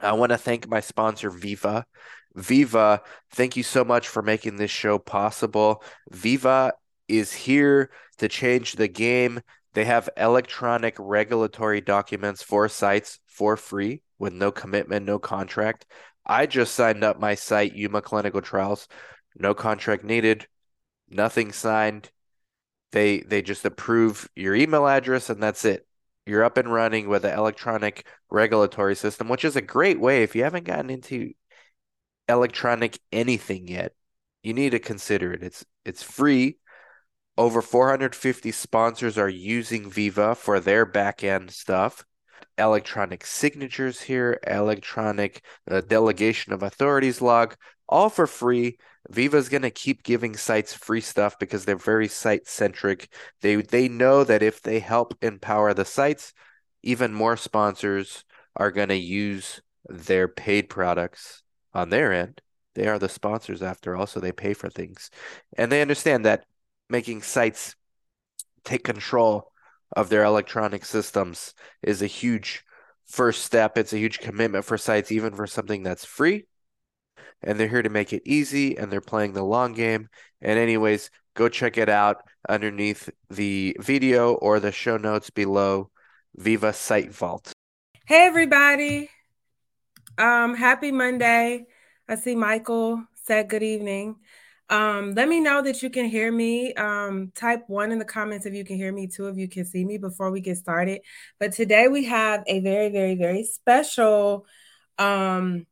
I want to thank my sponsor, Veeva. Veeva, thank you so much for making this show possible. Veeva is here to change the game. They have electronic regulatory documents for sites for free with no commitment, no contract. I just signed up my site, Yuma Clinical Trials. No contract needed, nothing signed. They they just approve your email address and that's it. You're up and running with the electronic regulatory system, which is a great way if you haven't gotten into electronic anything yet. You need to consider it. It's it's free. Over 450 sponsors are using Veeva for their back end stuff. Electronic signatures here, electronic uh, delegation of authorities log, all for free. Veeva is going to keep giving sites free stuff because they're very site centric. They they know that if they help empower the sites, even more sponsors are going to use their paid products on their end. They are the sponsors after all, so they pay for things. And they understand that making sites take control of their electronic systems is a huge first step. It's a huge commitment for sites, even for something that's free. And they're here to make it easy and they're playing the long game. And, anyways, go check it out underneath the video or the show notes below Veeva SiteVault. Hey, everybody. Um, happy Monday. I see Michael said good evening. Um, let me know that you can hear me. Um, type one in the comments if you can hear me. Two of you can see me before we get started. But today we have a very, very, very special. Um,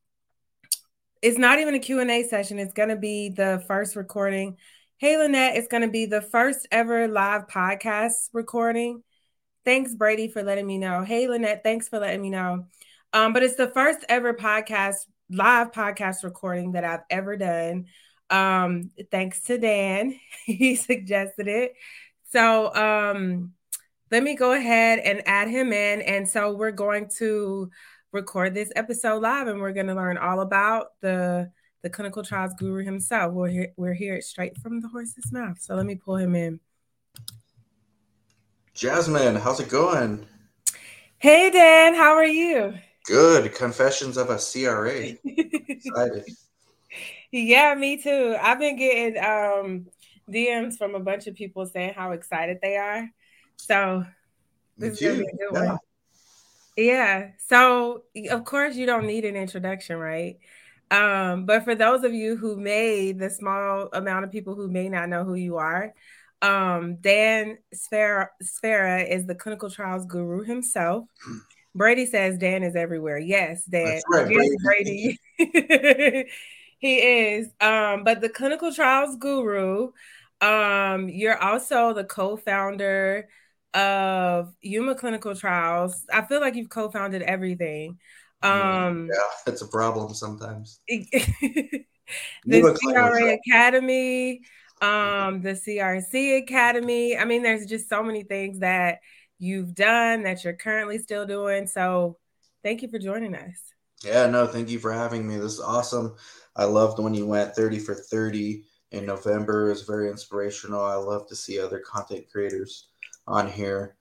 it's not even a Q&A session. It's going to be the first recording. Hey, Lynette, it's going to be the first ever live podcast recording. Thanks, Brady, for letting me know. Hey, Lynette, thanks for letting me know. Um, but it's the first ever podcast, live podcast recording that I've ever done. Um, thanks to Dan, he suggested it. So um, let me go ahead and add him in. And so we're going to record this episode live, and we're going to learn all about the the clinical trials guru himself. We're here, we're here straight from the horse's mouth. So let me pull him in. Jasmine, how's it going? Hey Dan, how are you? Good. Confessions of a CRA. Excited. Yeah, me too. I've been getting um DMs from a bunch of people saying how excited they are. So this is a good yeah. one. Yeah. So of course you don't need an introduction, right? Um, but for those of you who may, the small amount of people who may not know who you are, um, Dan Sfera, Sfera is the clinical trials guru himself. Brady says Dan is everywhere. Yes, Dan. Right, Brady. Brady. He is. Um, but the clinical trials guru, um, you're also the co-founder of Yuma Clinical Trials. I feel like you've co-founded everything. Um, yeah, it's a problem sometimes. the CRA Academy, um, the CRC Academy. I mean, there's just so many things that you've done that you're currently still doing. So, thank you for joining us. Yeah, no, thank you for having me. This is awesome. I loved when you went 30 for 30 in November. It was very inspirational. I love to see other content creators on here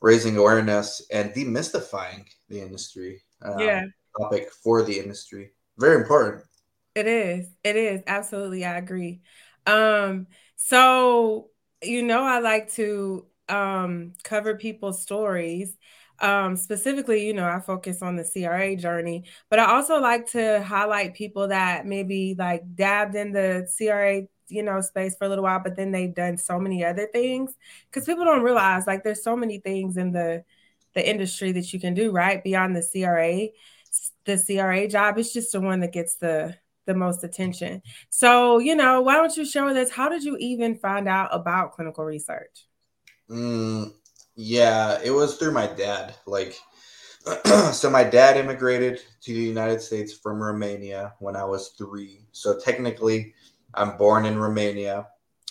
raising awareness and demystifying the industry. Um, yeah. Topic for the industry. Very important. It is. It is. Absolutely. I agree. Um, so you know I like to um cover people's stories um, specifically, you know, I focus on the CRA journey, but I also like to highlight people that maybe like dabbed in the CRA, you know, space for a little while, but then they've done so many other things because people don't realize like there's so many things in the the industry that you can do right beyond the CRA. The CRA job is just the one that gets the the most attention. So, you know, why don't you share with us how did you even find out about clinical research? Mm, yeah, it was through my dad. Like, so my dad immigrated to the United States from Romania when I was three. So technically, I'm born in Romania.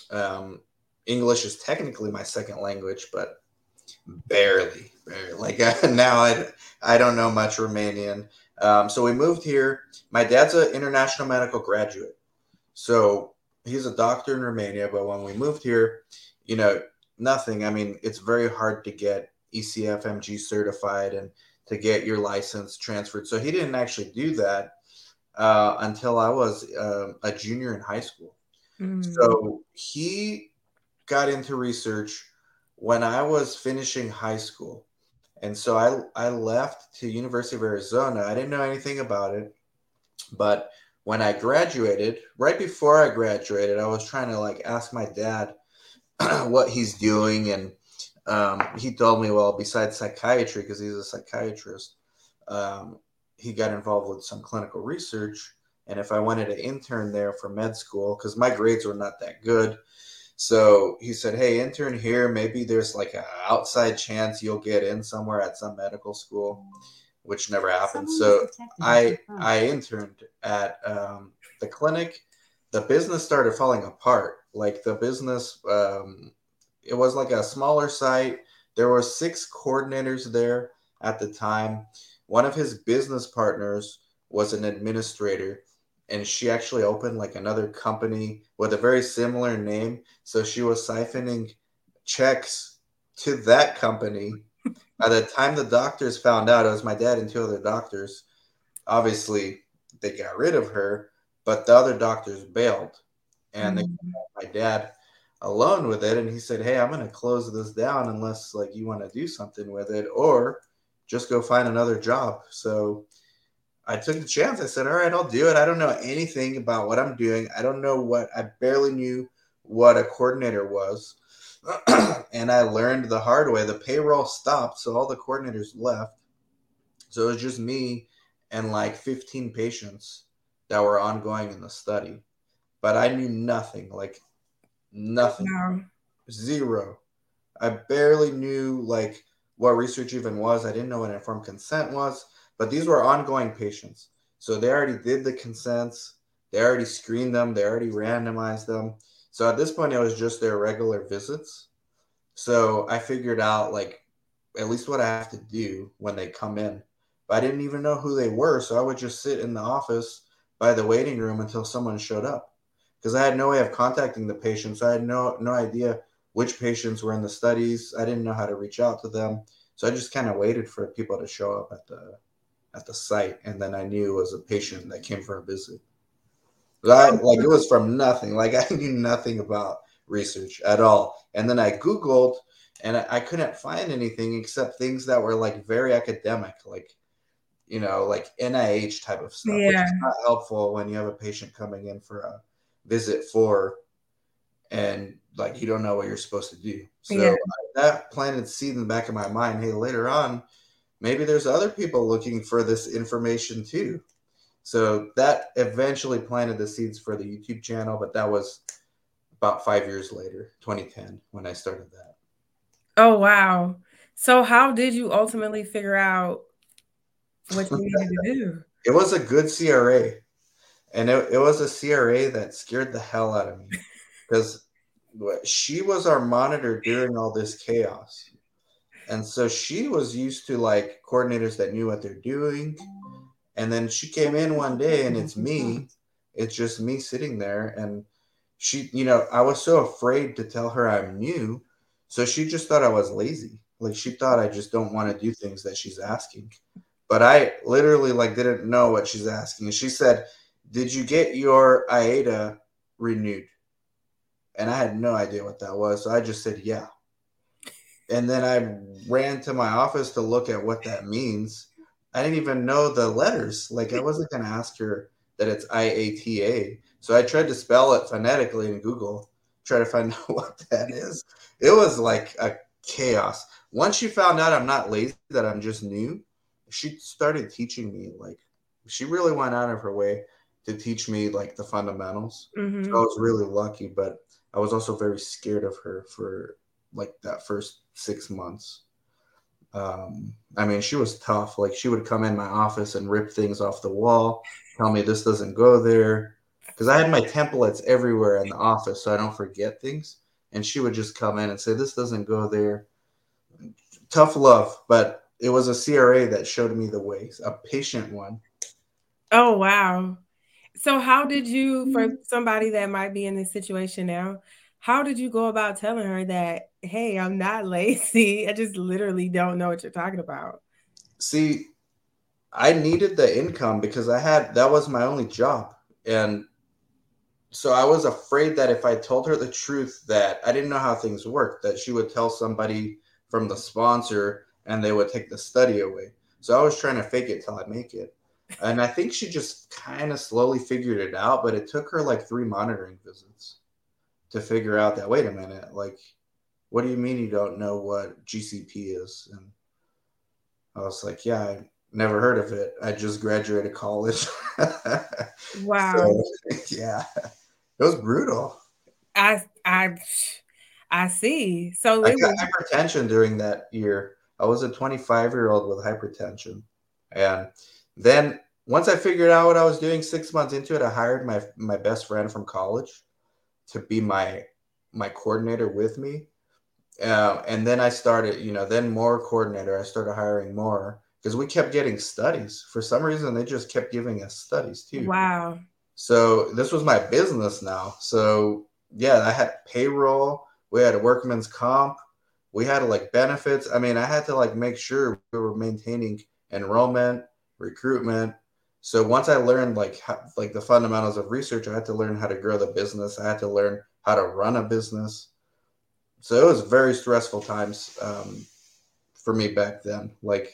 Um, English is technically my second language, but barely, barely. Like now, I I don't know much Romanian. Um, so we moved here. My dad's an international medical graduate, so he's a doctor in Romania. But when we moved here, you know, nothing. I mean, it's very hard to get ECFMG certified and to get your license transferred. So he didn't actually do that uh, until I was uh, a junior in high school. Mm. So he got into research when I was finishing high school. And so I, I left to University of Arizona. I didn't know anything about it. But when I graduated, right before I graduated, I was trying to like ask my dad what he's doing. And um, he told me, well, besides psychiatry, because he's a psychiatrist, um, he got involved with some clinical research. And if I wanted to intern there for med school, because my grades were not that good, so he said, "Hey, intern here. Maybe there's like an outside chance you'll get in somewhere at some medical school." which never happened. Someone so I I interned at um, the clinic. The business started falling apart. Like the business, um, it was like a smaller site. There were six coordinators there at the time. One of his business partners was an administrator, and she actually opened like another company with a very similar name. So she was siphoning checks to that company by the time the doctors found out, it was my dad and two other doctors. Obviously, they got rid of her, but the other doctors bailed, and mm-hmm. they my dad alone with it. And he said, "Hey, I'm going to close this down unless like you want to do something with it, or just go find another job." So I took the chance. I said, "All right, I'll do it." I don't know anything about what I'm doing. I don't know what. I barely knew what a coordinator was. and I learned the hard way. The payroll stopped, so all the coordinators left. So it was just me and like 15 patients that were ongoing in the study. But I knew nothing, like nothing, no. zero. I barely knew like what research even was. I didn't know what informed consent was, but these were ongoing patients. So they already did the consents, they already screened them, they already randomized them. So at this point, it was just their regular visits. So I figured out like at least what I have to do when they come in. But I didn't even know who they were, so I would just sit in the office by the waiting room until someone showed up because I had no way of contacting the patient. So I had no no idea which patients were in the studies. I didn't know how to reach out to them, so I just kind of waited for people to show up at the at the site, and then I knew it was a patient that came for a visit. Right? Like it was from nothing. Like I knew nothing about research at all. And then I Googled and I couldn't find anything except things that were like very academic, like you know, like NIH type of stuff, yeah. which is not helpful when you have a patient coming in for a visit for and like you don't know what you're supposed to do. So yeah. Uh, that planted seed in the back of my mind. Hey, later on, maybe there's other people looking for this information too. So that eventually planted the seeds for the YouTube channel, but that was about five years later, 2010, when I started that. Oh, wow. So, how did you ultimately figure out what you needed to do? It was a good CRA. And it, it was a CRA that scared the hell out of me because she was our monitor during all this chaos. And so she was used to like coordinators that knew what they're doing and then she came in one day and it's me. It's just me sitting there. And she, you know, I was so afraid to tell her I'm new. So she just thought I was lazy. Like she thought I just don't want to do things that she's asking. But I literally like didn't know what she's asking. She said, Did you get your IATA renewed? And I had no idea what that was. So I just said, Yeah. And then I ran to my office to look at what that means I didn't even know the letters. Like I wasn't gonna ask her that it's I A T A. So I tried to spell it phonetically in Google, try to find out what that is. It was like a chaos. Once she found out I'm not lazy, that I'm just new, she started teaching me like she really went out of her way to teach me like the fundamentals. Mm-hmm. So I was really lucky, but I was also very scared of her for like that first six months um, I mean, she was tough. Like she would come in my office and rip things off the wall, tell me this doesn't go there, because I had my templates everywhere in the office, so I don't forget things. And she would just come in and say, "This doesn't go there." Tough love, but it was a CRA that showed me the ways, a patient one. Oh wow! So how did you, for mm-hmm. somebody that might be in this situation now, how did you go about telling her that, hey, I'm not lazy? I just literally don't know what you're talking about. see, I needed the income because I had that was my only job. And so I was afraid that if I told her the truth that I didn't know how things worked, that she would tell somebody from the sponsor and they would take the study away. So I was trying to fake it till I make it. And I think she just kind of slowly figured it out, but it took her like three monitoring visits to figure out that wait a minute, like what do you mean you don't know what GCP is? And I was like, yeah, I never heard of it. I just graduated college. wow. So, yeah. It was brutal. I I I see. So I got was- hypertension during that year. I was a 25 year old with hypertension. And then once I figured out what I was doing six months into it, I hired my my best friend from college to be my my coordinator with me. Uh, and then I started, you know, then more coordinator. I started hiring more because we kept getting studies. For some reason, they just kept giving us studies too. Wow. So this was my business now. So yeah, I had payroll. We had a workman's comp. We had like benefits. I mean, I had to like make sure we were maintaining enrollment, recruitment. So once I learned like how, like the fundamentals of research, I had to learn how to grow the business. I had to learn how to run a business so it was very stressful times um, for me back then, like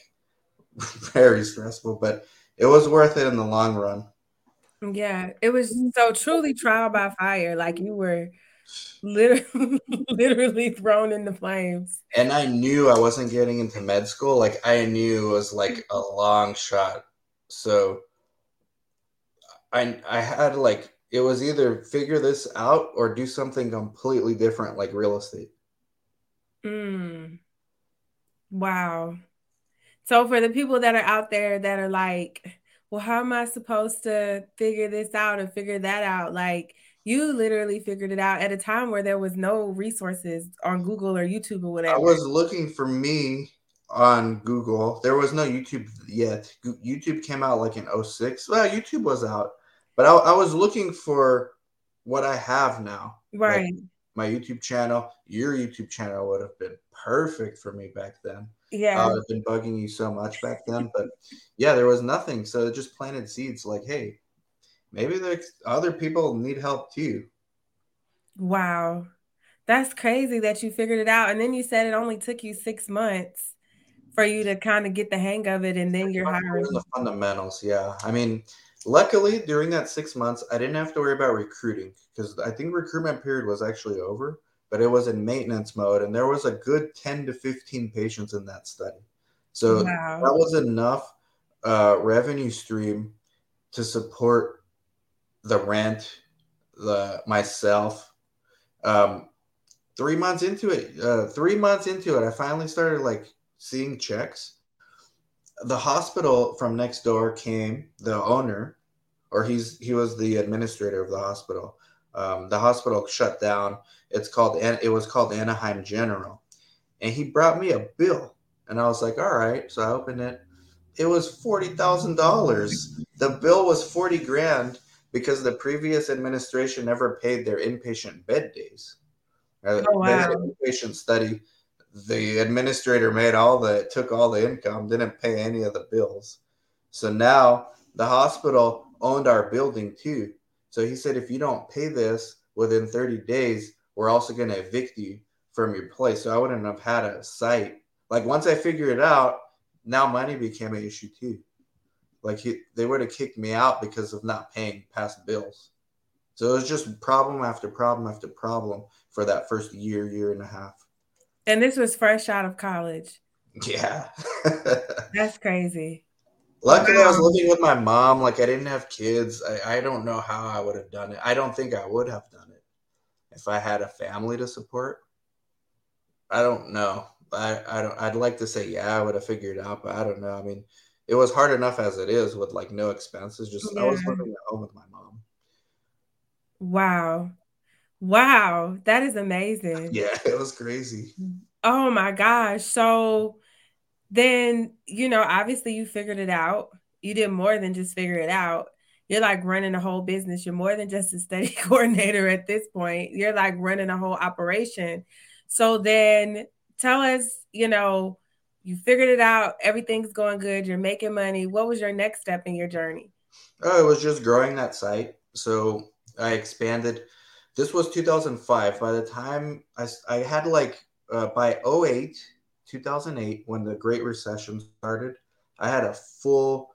very stressful, but it was worth it in the long run. Yeah, it was so truly trial by fire. Like you were literally, literally thrown in the flames. And I knew I wasn't getting into med school. Like I knew it was like a long shot. So I I had like it was either figure this out or do something completely different, like real estate. Mm. Wow. So for the people that are out there that are like, well, how am I supposed to figure this out or figure that out? Like you literally figured it out at a time where there was no resources on Google or YouTube or whatever. I was looking for me on Google. There was no YouTube yet. YouTube came out like in 06. Well, YouTube was out, but I, I was looking for what I have now. Right. Like, my YouTube channel, your YouTube channel would have been perfect for me back then. Yeah. Uh, I've been bugging you so much back then, but yeah, there was nothing. So it just planted seeds like, hey, maybe there's other people need help too. Wow. That's crazy that you figured it out. And then you said it only took you six months for you to kind of get the hang of it and then you're hiring the fundamentals. Yeah. I mean, Luckily, during that six months, I didn't have to worry about recruiting because I think recruitment period was actually over, but it was in maintenance mode, and there was a good 10 to 15 patients in that study. So wow. that was enough uh, revenue stream to support the rent, the myself. Um, three months into it, uh, three months into it, I finally started like seeing checks the hospital from next door came, the owner, or he's he was the administrator of the hospital. Um, the hospital shut down. It's called it was called Anaheim General, and he brought me a bill, and I was like, all right. So I opened it. It was forty thousand dollars. The bill was forty grand because the previous administration never paid their inpatient bed days. Uh, oh, wow. They had an inpatient study the administrator made all the took all the income, didn't pay any of the bills. So now the hospital owned our building too. So he said, if you don't pay this within 30 days, we're also going to evict you from your place. So I wouldn't have had a site. Like once I figured it out, now money became an issue too. Like he, they would have kicked me out because of not paying past bills. So it was just problem after problem after problem for that first year, year and a half. And this was fresh out of college. Yeah. That's crazy. Luckily. I was living with my mom. Like, I didn't have kids. I, I don't know how I would have done it. I don't think I would have done it if I had a family to support. I don't know. I, I don't. I'd like to say yeah, I would have figured it out, but I don't know. I mean, it was hard enough as it is with like no expenses. Just yeah. I was living at home with my mom. Wow. Wow, that is amazing. Yeah, it was crazy. Oh my gosh. So then, you know, obviously you figured it out. You did more than just figure it out. You're like running a whole business. You're more than just a study coordinator at this point. You're like running a whole operation. So then tell us, you know, you figured it out, everything's going good, you're making money. What was your next step in your journey? Oh, it was just growing that site. So I expanded. This was 2005. By the time I, I had like uh, by 08, 2008, when the Great Recession started, I had a full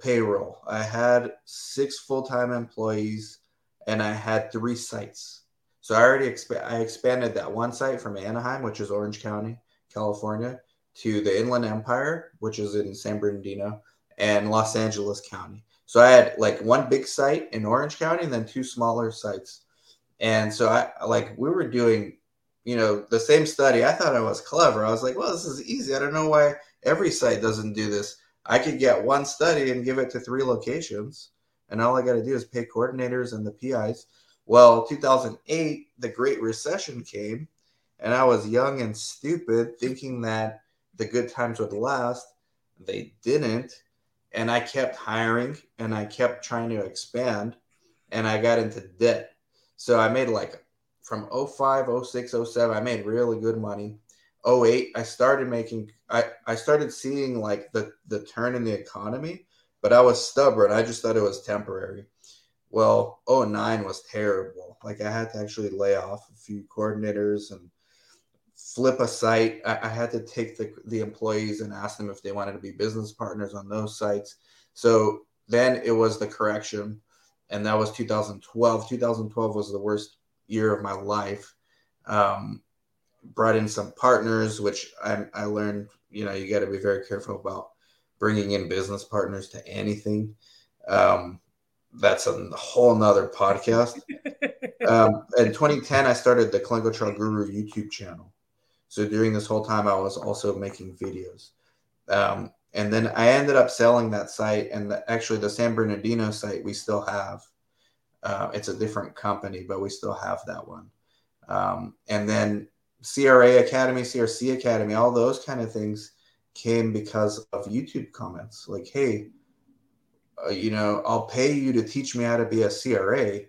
payroll. I had six full time employees and I had three sites. So I already exp- I expanded that one site from Anaheim, which is Orange County, California, to the Inland Empire, which is in San Bernardino, and Los Angeles County. So I had like one big site in Orange County and then two smaller sites. And so I like we were doing, you know, the same study. I thought I was clever. I was like, well, this is easy. I don't know why every site doesn't do this. I could get one study and give it to three locations, and all I got to do is pay coordinators and the PIs. Well, 2008, the Great Recession came, and I was young and stupid, thinking that the good times would last. They didn't. And I kept hiring and I kept trying to expand, and I got into debt. So I made like from 05, 06, 07, I made really good money. 08 i started making i i started seeing like the the turn in the economy but i was stubborn i just thought it was temporary well 09 was terrible like i had to actually lay off a few coordinators and flip a site i, I had to take the the employees and ask them if they wanted to be business partners on those sites so then it was the correction and that was 2012 2012 was the worst year of my life um, brought in some partners, which I, I learned, you know, you got to be very careful about bringing in business partners to anything. Um, that's a whole nother podcast. um, in 2010, I started the Clinical Trial Guru YouTube channel. So during this whole time, I was also making videos. Um, and then I ended up selling that site, and the, actually, the San Bernardino site we still have. Uh, it's a different company, but we still have that one. Um, and then CRA Academy, CRC Academy, all those kind of things came because of YouTube comments like, hey, uh, you know, I'll pay you to teach me how to be a CRA.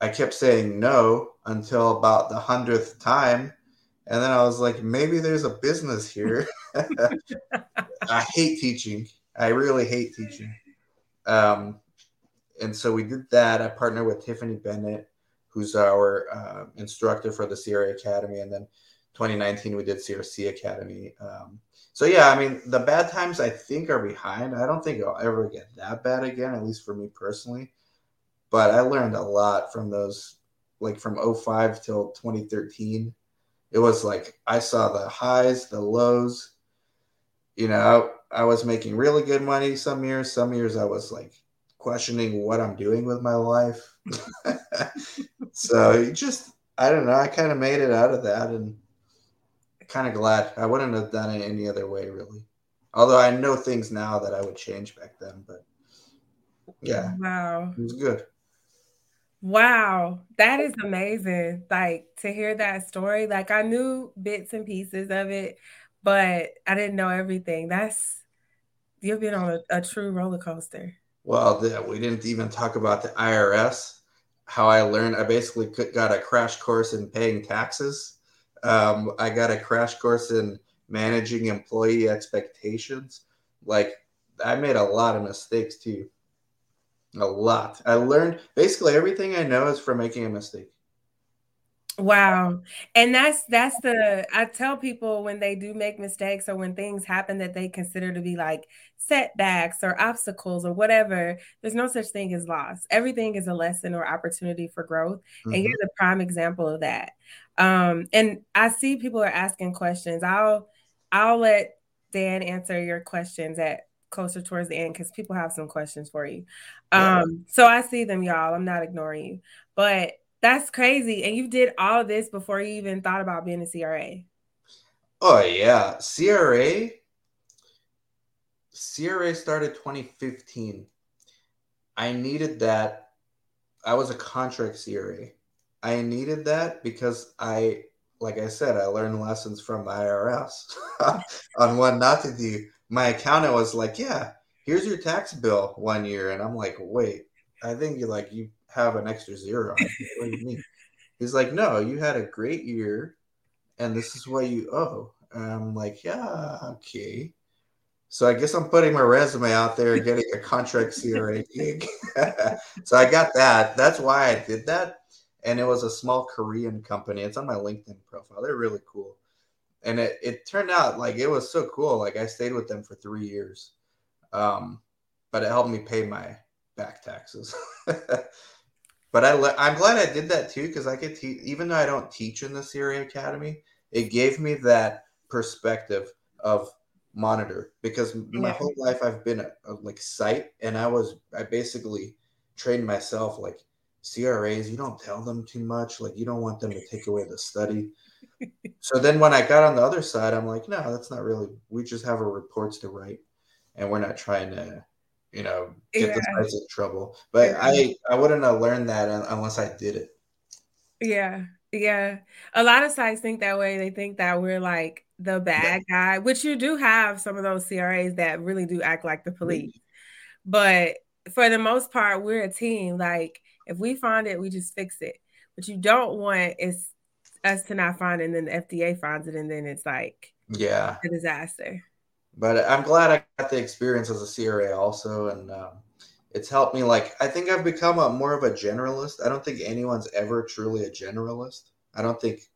I kept saying no until about the hundredth time. And then I was like, maybe there's a business here. I hate teaching. I really hate teaching. Um, and so we did that. I partnered with Tiffany Bennett who's our uh, instructor for the CRA Academy, and then 2019 we did CRC Academy. Um, so yeah, I mean the bad times I think are behind. I don't think I'll ever get that bad again, at least for me personally. But I learned a lot from those, like from 05 till 2013. It was like I saw the highs, the lows. You know, I, I was making really good money some years. Some years I was like questioning what I'm doing with my life. so just I don't know. I kind of made it out of that, and kind of glad. I wouldn't have done it any other way, really. Although I know things now that I would change back then, but yeah, wow, it was good. Wow, that is amazing. Like to hear that story. Like I knew bits and pieces of it, but I didn't know everything. That's you've been on a, a true roller coaster. Well, the, we didn't even talk about the IRS. How I learned, I basically got a crash course in paying taxes. Um, I got a crash course in managing employee expectations. Like, I made a lot of mistakes too. A lot. I learned basically everything I know is from making a mistake. Wow. And that's that's the I tell people when they do make mistakes or when things happen that they consider to be like setbacks or obstacles or whatever, there's no such thing as loss. Everything is a lesson or opportunity for growth. Mm-hmm. And you're the prime example of that. Um and I see people are asking questions. I'll I'll let Dan answer your questions at closer towards the end because people have some questions for you. Um, so I see them, y'all. I'm not ignoring you. But that's crazy. And you did all of this before you even thought about being a CRA. Oh yeah. CRA CRA started 2015. I needed that. I was a contract CRA. I needed that because I like I said, I learned lessons from the IRS on what not to do. My accountant was like, "Yeah, here's your tax bill one year," and I'm like, "Wait, I think you like you have an extra zero. what do you mean? He's like, no, you had a great year, and this is what you owe. And I'm like, yeah, okay. So I guess I'm putting my resume out there getting a contract CRA gig. so I got that. That's why I did that. And it was a small Korean company. It's on my LinkedIn profile. They're really cool. And it, it turned out like it was so cool. Like I stayed with them for three years. Um, but it helped me pay my back taxes. but I I'm glad I did that too because I could teach even though I don't teach in the CRA Academy, it gave me that perspective of monitor because my yeah. whole life I've been a, a, like sight and I was I basically trained myself like CRAs you don't tell them too much like you don't want them to take away the study. So then when I got on the other side I'm like no that's not really we just have our reports to write and we're not trying to you know get yeah. the sites in trouble. But yeah. I I wouldn't have learned that unless I did it. Yeah. Yeah. A lot of sites think that way. They think that we're like the bad yeah. guy, which you do have some of those CRAs that really do act like the mm-hmm. police. But for the most part, we're a team. Like if we find it, we just fix it. What you don't want is us to not find it and then the FDA finds it and then it's like yeah a disaster. But I'm glad I got the experience as a CRA also, and um, it's helped me. Like I think I've become a more of a generalist. I don't think anyone's ever truly a generalist. I don't think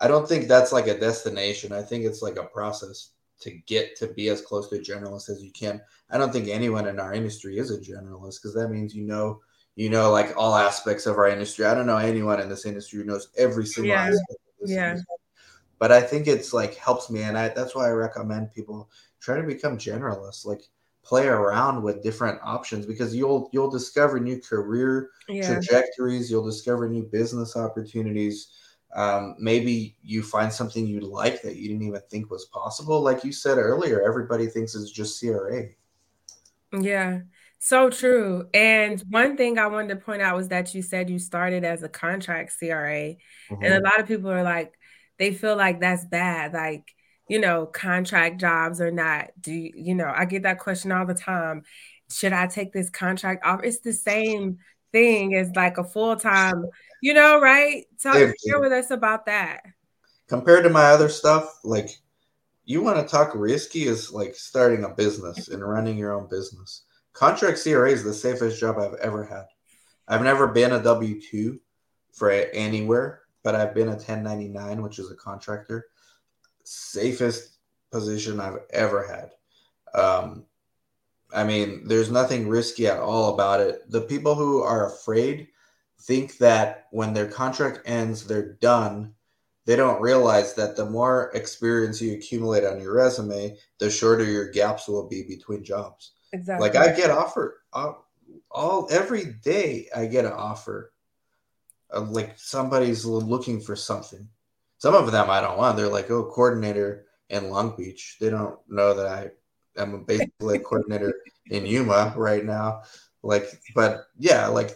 I don't think that's like a destination. I think it's like a process to get to be as close to a generalist as you can. I don't think anyone in our industry is a generalist because that means you know you know like all aspects of our industry. I don't know anyone in this industry who knows every single yeah. aspect yeah. Industry. But I think it's like helps me and I that's why I recommend people try to become generalists. Like play around with different options because you'll you'll discover new career yeah. trajectories you'll discover new business opportunities um, maybe you find something you like that you didn't even think was possible like you said earlier everybody thinks it's just cra yeah so true and one thing i wanted to point out was that you said you started as a contract cra mm-hmm. and a mm-hmm. lot of people are like they feel like that's bad like you know, contract jobs or not? Do you, you know, I get that question all the time. Should I take this contract off? It's the same thing as like a full time, you know, right? Tell share with us about that. Compared to my other stuff, like you want to talk risky is like starting a business and running your own business. Contract CRA is the safest job I've ever had. I've never been a W 2 for anywhere, but I've been a 1099, which is a contractor safest position I've ever had. Um, I mean, there's nothing risky at all about it. The people who are afraid think that when their contract ends, they're done. They don't realize that the more experience you accumulate on your resume, the shorter your gaps will be between jobs. Exactly. Like I get offered all, all every day. I get an offer. Of like somebody's looking for something some of them I don't want. They're like, oh, coordinator in Long Beach. They don't know that I am basically a coordinator in Yuma right now. Like, but yeah, like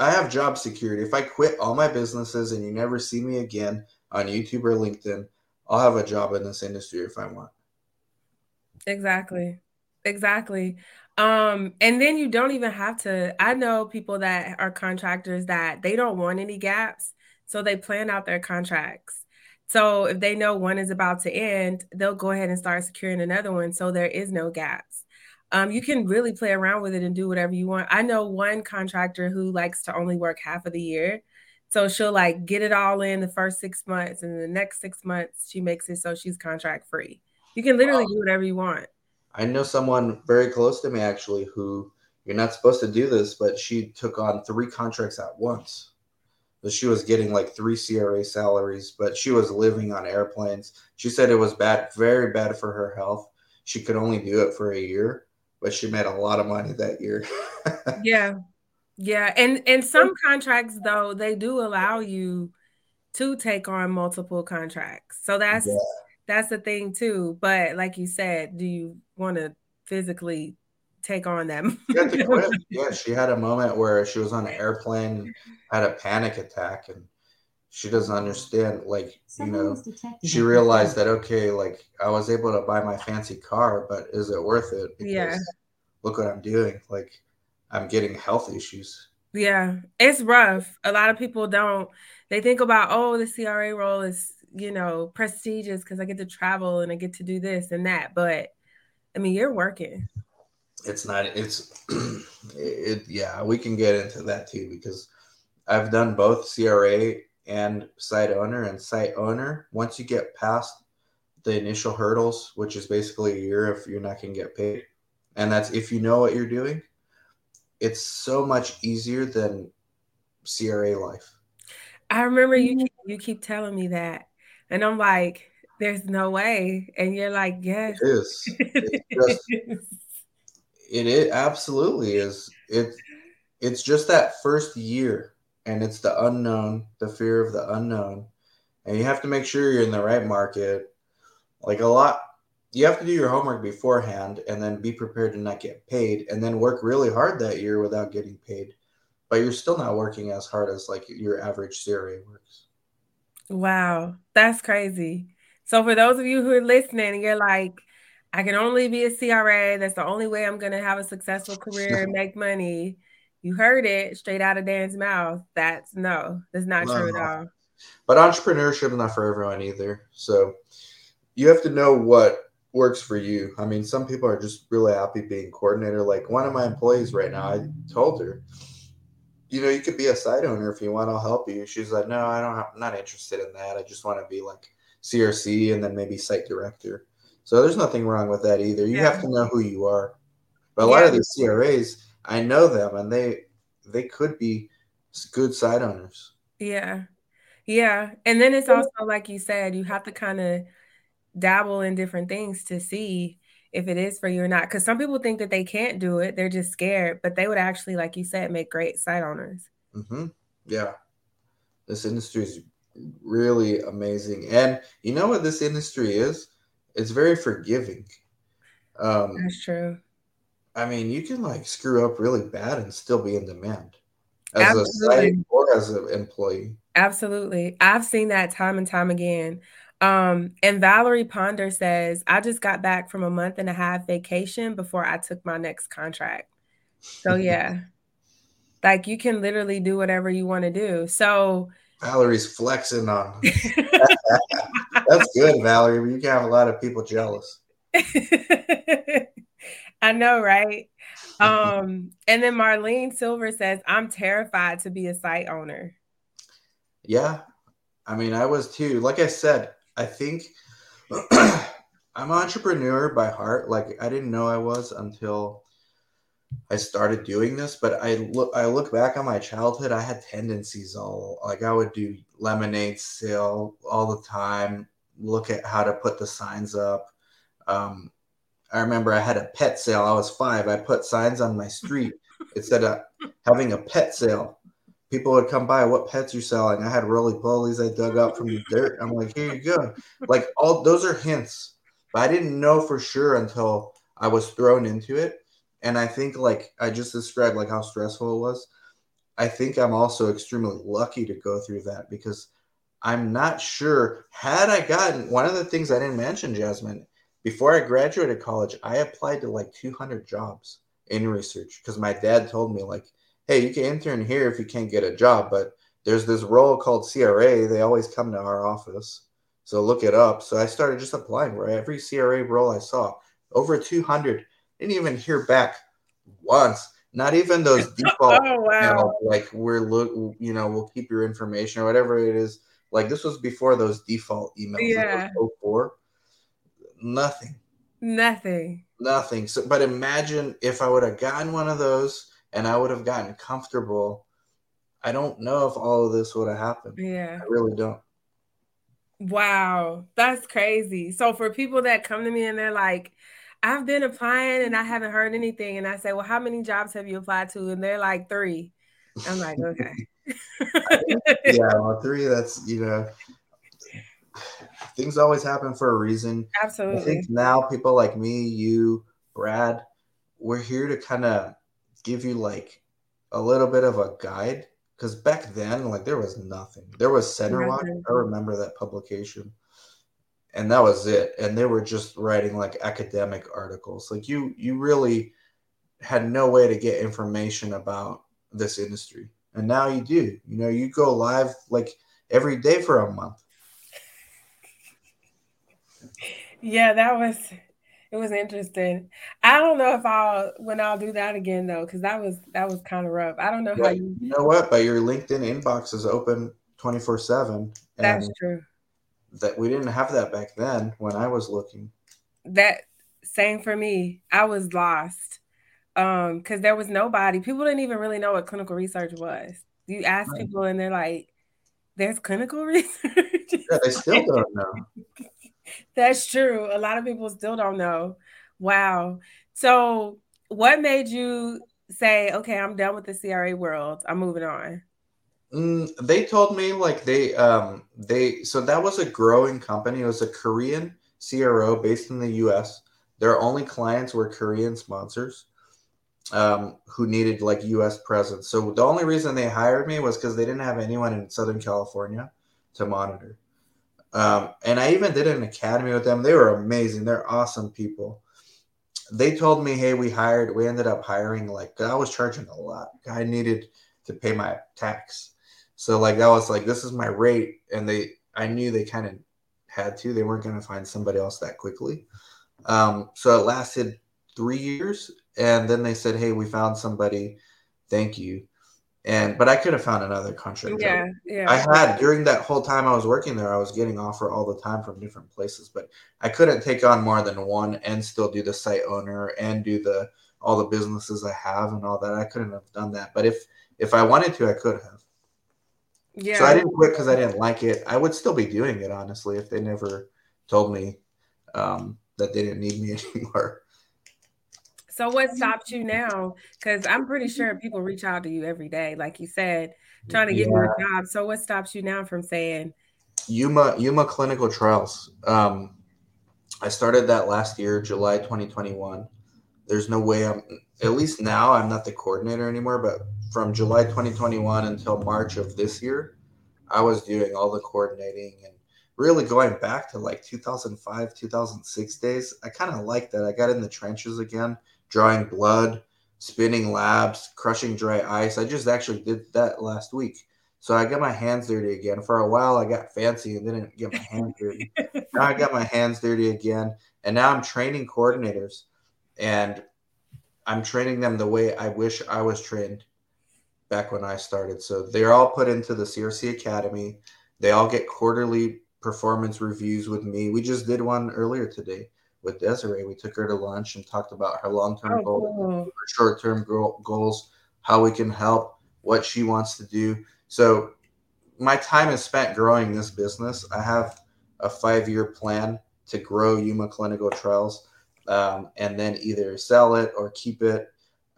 I have job security. If I quit all my businesses and you never see me again on YouTube or LinkedIn, I'll have a job in this industry if I want. Exactly. Exactly. Um, and then you don't even have to. I know people that are contractors that they don't want any gaps. So they plan out their contracts. So if they know one is about to end, they'll go ahead and start securing another one so there is no gaps. Um, you can really play around with it and do whatever you want. I know one contractor who likes to only work half of the year. So she'll like get it all in the first six months, and the next six months she makes it so she's contract free. You can literally do whatever you want. I know someone very close to me actually who you're not supposed to do this, but she took on three contracts at once So she was getting like three CRA salaries, but she was living on airplanes. She said it was bad, very bad for her health. She could only do it for a year, but she made a lot of money that year. yeah. Yeah. And and some contracts though, they do allow you to take on multiple contracts. So that's yeah. That's the thing too. But like you said, do you want to physically take on them. yeah, she had a moment where she was on an airplane, had a panic attack, and she doesn't understand. Like, you know, she realized that okay, like I was able to buy my fancy car, but is it worth it? Because yeah. Look what I'm doing. Like, I'm getting health issues. Yeah, it's rough. A lot of people don't. They think about oh, the CRA role is you know, prestigious because I get to travel and I get to do this and that. But I mean, you're working. It's not, it's, it, yeah, we can get into that too because I've done both CRA and site owner and site owner. Once you get past the initial hurdles, which is basically a year if you're not going to get paid, and that's if you know what you're doing, it's so much easier than CRA life. I remember you mm-hmm. you keep telling me that, and I'm like, "There's no way," and you're like, "Yes, it is." It's just, it, it absolutely is. It it's just that first year, and it's the unknown, the fear of the unknown, and you have to make sure you're in the right market. Like a lot, you have to do your homework beforehand, and then be prepared to not get paid, and then work really hard that year without getting paid but you're still not working as hard as like your average CRA works. Wow, that's crazy. So for those of you who are listening, you're like, I can only be a CRA. That's the only way I'm gonna have a successful career and make money. You heard it straight out of Dan's mouth. That's no, that's not no. true at all. But entrepreneurship is not for everyone either. So you have to know what works for you. I mean, some people are just really happy being coordinator. Like one of my employees right now, I told her, you know, you could be a site owner if you want. I'll help you. She's like, no, I don't. I'm not interested in that. I just want to be like CRC and then maybe site director. So there's nothing wrong with that either. You yeah. have to know who you are. But a yeah. lot of these CRAs, I know them, and they they could be good site owners. Yeah, yeah. And then it's also like you said, you have to kind of dabble in different things to see if it is for you or not. Because some people think that they can't do it, they're just scared, but they would actually, like you said, make great site owners. Mm-hmm. Yeah. This industry is really amazing. And you know what this industry is? It's very forgiving. Um, That's true. I mean, you can like screw up really bad and still be in demand as Absolutely. a site or as an employee. Absolutely. I've seen that time and time again. Um, and Valerie Ponder says, I just got back from a month and a half vacation before I took my next contract. So yeah. like you can literally do whatever you want to do. So Valerie's flexing on. That's good, Valerie. You can have a lot of people jealous. I know, right? Um, and then Marlene Silver says, I'm terrified to be a site owner. Yeah. I mean, I was too. Like I said, I think I'm an entrepreneur by heart. Like I didn't know I was until I started doing this, but I look I look back on my childhood, I had tendencies all like I would do lemonade sale all the time, look at how to put the signs up. Um, I remember I had a pet sale. I was five. I put signs on my street instead of having a pet sale people would come by, what pets you selling? I had roly polies I dug up from the dirt. I'm like, here you go. Like all those are hints, but I didn't know for sure until I was thrown into it. And I think like I just described like how stressful it was. I think I'm also extremely lucky to go through that because I'm not sure had I gotten one of the things I didn't mention, Jasmine, before I graduated college, I applied to like 200 jobs in research because my dad told me like hey, you can intern here if you can't get a job, but there's this role called CRA. They always come to our office. So look it up. So I started just applying where every CRA role I saw, over 200. Didn't even hear back once. Not even those oh, default, oh, wow. you know, like we're look, you know, we'll keep your information or whatever it is. Like this was before those default emails. Yeah. 04. Nothing. Nothing. Nothing. So, but imagine if I would have gotten one of those and I would have gotten comfortable. I don't know if all of this would have happened. Yeah. I really don't. Wow, that's crazy. So for people that come to me and they're like, I've been applying and I haven't heard anything. And I say, Well, how many jobs have you applied to? And they're like, three. I'm like, okay. yeah, well, three, that's you know, things always happen for a reason. Absolutely. I think now people like me, you, Brad, we're here to kind of give you like a little bit of a guide? Because back then like there was nothing. There was CenterWatch. I remember that publication. And that was it. And they were just writing like academic articles. Like you you really had no way to get information about this industry. And now you do. You know you go live like every day for a month. Yeah, that was it was interesting. I don't know if I'll when I'll do that again though, because that was that was kind of rough. I don't know how you. You know what? But your LinkedIn inbox is open twenty four seven. That's true. That we didn't have that back then when I was looking. That same for me. I was lost um because there was nobody. People didn't even really know what clinical research was. You ask right. people and they're like, "There's clinical research." yeah, they still don't know. That's true. A lot of people still don't know. Wow. So, what made you say, "Okay, I'm done with the CRA world. I'm moving on"? Mm, they told me like they um they so that was a growing company. It was a Korean CRO based in the U.S. Their only clients were Korean sponsors um, who needed like U.S. presence. So the only reason they hired me was because they didn't have anyone in Southern California to monitor. Um, and I even did an academy with them. They were amazing. They're awesome people. They told me, hey, we hired, we ended up hiring like I was charging a lot. I needed to pay my tax. So like that was like this is my rate. And they I knew they kind of had to. They weren't gonna find somebody else that quickly. Um, so it lasted three years. And then they said, Hey, we found somebody. Thank you and but I could have found another contract. Yeah, yeah. I had during that whole time I was working there, I was getting offer all the time from different places, but I couldn't take on more than one and still do the site owner and do the all the businesses I have and all that. I couldn't have done that, but if if I wanted to, I could have. Yeah. So I didn't quit because I didn't like it. I would still be doing it honestly if they never told me um, that they didn't need me anymore. So what stops you now? Because I'm pretty sure people reach out to you every day, like you said, trying to get yeah. you a job. So what stops you now from saying Yuma Yuma clinical trials? Um, I started that last year, July 2021. There's no way I'm at least now I'm not the coordinator anymore, but from July 2021 until March of this year, I was doing all the coordinating and really going back to like 2005, 2006 days. I kind of like that. I got in the trenches again drawing blood, spinning labs, crushing dry ice. I just actually did that last week. So I got my hands dirty again. For a while, I got fancy and didn't get my hands dirty. now I got my hands dirty again. And now I'm training coordinators and I'm training them the way I wish I was trained back when I started. So they're all put into the CRC Academy. They all get quarterly performance reviews with me. We just did one earlier today with Desiree. We took her to lunch and talked about her long term oh, goals, cool. short term goals, how we can help, what she wants to do. So my time is spent growing this business. I have a five year plan to grow Yuma Clinical Trials um, and then either sell it or keep it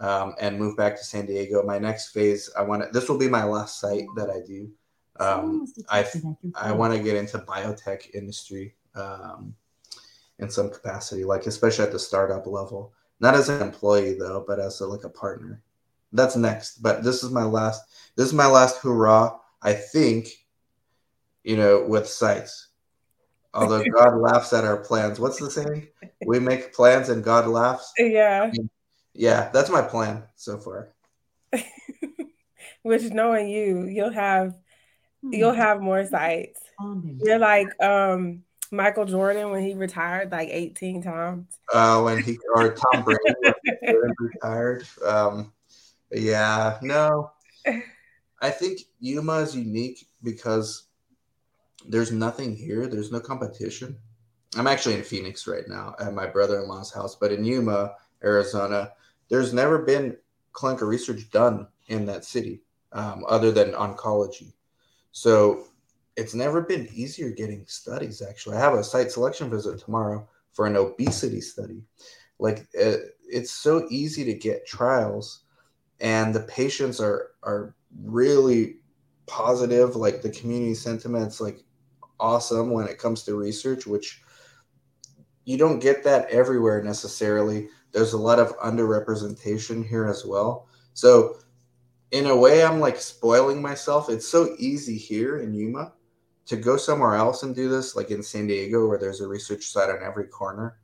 um, and move back to San Diego. My next phase, I want to, this will be my last site that I do. Um, I, I want to get into biotech industry. Um, in some capacity, like especially at the startup level. Not as an employee though, but as a, like a partner. That's next. But this is my last. This is my last hurrah. I think, you know, with sites. Although God laughs at our plans. What's the saying? We make plans and God laughs. Yeah. Yeah, that's my plan so far. Which knowing you, you'll have you'll hmm. have more sites. You're like um Michael Jordan when he retired like 18 times? Uh, when he or Tom Brady retired. Um, yeah, no. I think Yuma is unique because there's nothing here. There's no competition. I'm actually in Phoenix right now at my brother-in-law's house, but in Yuma, Arizona, there's never been clinical research done in that city um, other than oncology. So it's never been easier getting studies actually. I have a site selection visit tomorrow for an obesity study. Like uh, it's so easy to get trials and the patients are are really positive like the community sentiment's like awesome when it comes to research which you don't get that everywhere necessarily. There's a lot of underrepresentation here as well. So in a way i'm like spoiling myself. It's so easy here in yuma to go somewhere else and do this, like in San Diego, where there's a research site on every corner,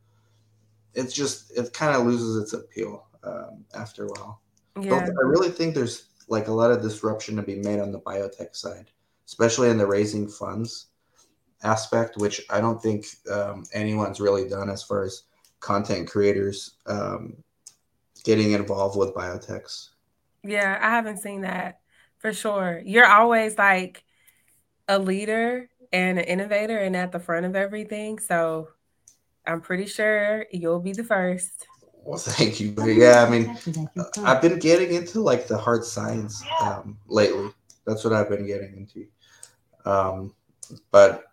it's just it kind of loses its appeal um, after a while. Yeah. I really think there's like a lot of disruption to be made on the biotech side, especially in the raising funds. aspect, which I don't think um, anyone's really done as far as content creators um, getting involved with biotechs. Yeah, I haven't seen that for sure. You're always like a leader and an innovator and at the front of everything. So I'm pretty sure you'll be the first. Well, thank you. Yeah, I mean, I've been getting into like the hard science um, lately. That's what I've been getting into. Um, but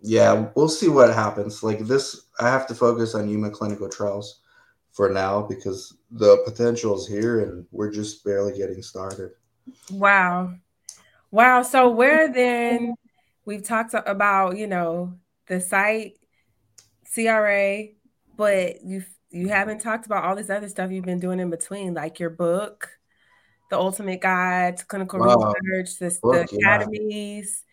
yeah, we'll see what happens. Like this, I have to focus on Yuma clinical trials for now because the potential is here and we're just barely getting started. Wow. Wow. So where then we've talked about, you know, the site CRA, but you you haven't talked about all this other stuff you've been doing in between, like your book, the Ultimate Guide to Clinical wow. Research, the, book, the academies.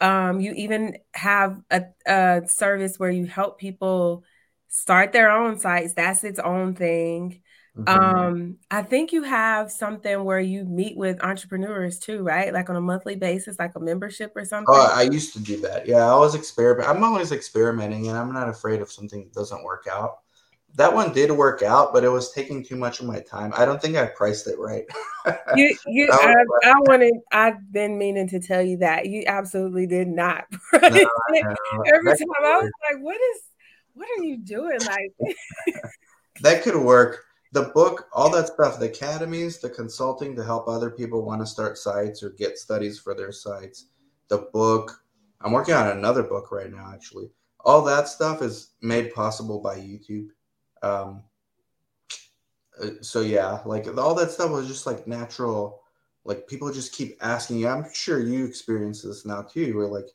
Yeah. Um, you even have a, a service where you help people start their own sites. That's its own thing. Mm-hmm. Um, I think you have something where you meet with entrepreneurs too, right? Like on a monthly basis, like a membership or something. Oh, I used to do that. Yeah, I was experiment. I'm always experimenting, and I'm not afraid if something doesn't work out. That one did work out, but it was taking too much of my time. I don't think I priced it right. you, you, I, I, wanted. I've been meaning to tell you that you absolutely did not. No, Every time I was like, "What is? What are you doing?" Like that could work the book, all that stuff, the academies, the consulting to help other people want to start sites or get studies for their sites, the book. I'm working on another book right now, actually. All that stuff is made possible by YouTube. Um, uh, so yeah, like all that stuff was just like natural. Like people just keep asking you. I'm sure you experience this now too, where like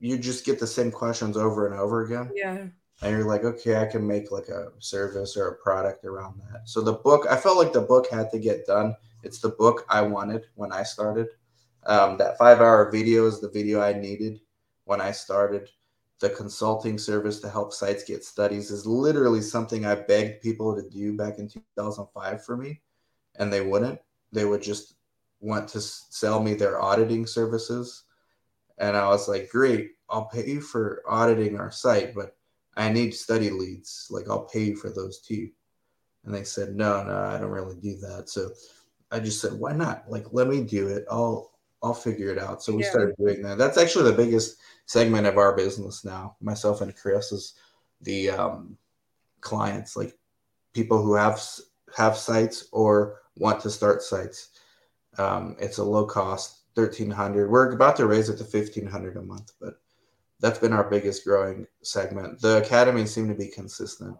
you just get the same questions over and over again. Yeah and you're like, okay, I can make like a service or a product around that. So the book, I felt like the book had to get done. It's the book I wanted when I started. Um, that five hour video is the video I needed when I started. The consulting service to help sites get studies is literally something I begged people to do back in 2005 for me, and they wouldn't. They would just want to sell me their auditing services. And I was like, great, I'll pay you for auditing our site, but I need study leads. Like I'll pay for those too. And they said, no, no, I don't really do that. So I just said, why not? Like, let me do it. I'll, I'll figure it out. So we yeah. started doing that. That's actually the biggest segment of our business now. Myself and Chris is the um, clients, like people who have have sites or want to start sites. Um, it's a low cost, thirteen hundred. We're about to raise it to fifteen hundred a month, but that's been our biggest growing segment. The academy seem to be consistent,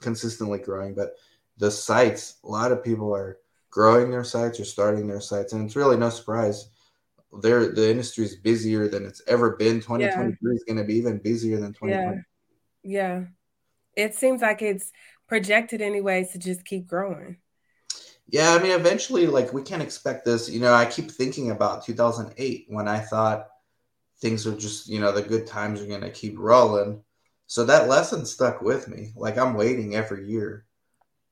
consistently growing, but the sites, a lot of people are growing their sites or starting their sites, and it's really no surprise. They're, the industry is busier than it's ever been. 2023 yeah. is going to be even busier than 2020. Yeah. yeah. It seems like it's projected anyways to just keep growing. Yeah, I mean, eventually, like we can't expect this. You know, I keep thinking about 2008 when I thought things are just you know the good times are going to keep rolling. So that lesson stuck with me. Like i'm waiting every year.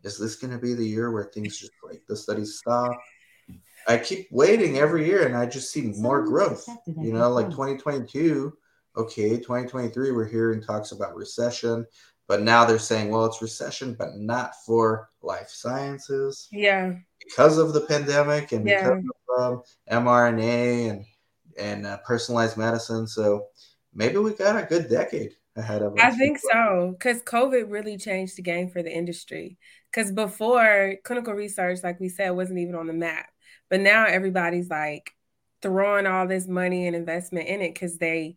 Is this going to be the year where things just like the studies stop? I keep waiting every year and i just see more growth you know like 2022 okay 2023 we're hearing talks about recession but now they're saying well it's recession but not for life sciences. Yeah. Because of the pandemic and yeah. because of um, mrna and and uh, personalized medicine. So maybe we got a good decade ahead of us. I think so because COVID really changed the game for the industry. Because before clinical research, like we said, wasn't even on the map, but now everybody's like throwing all this money and investment in it because they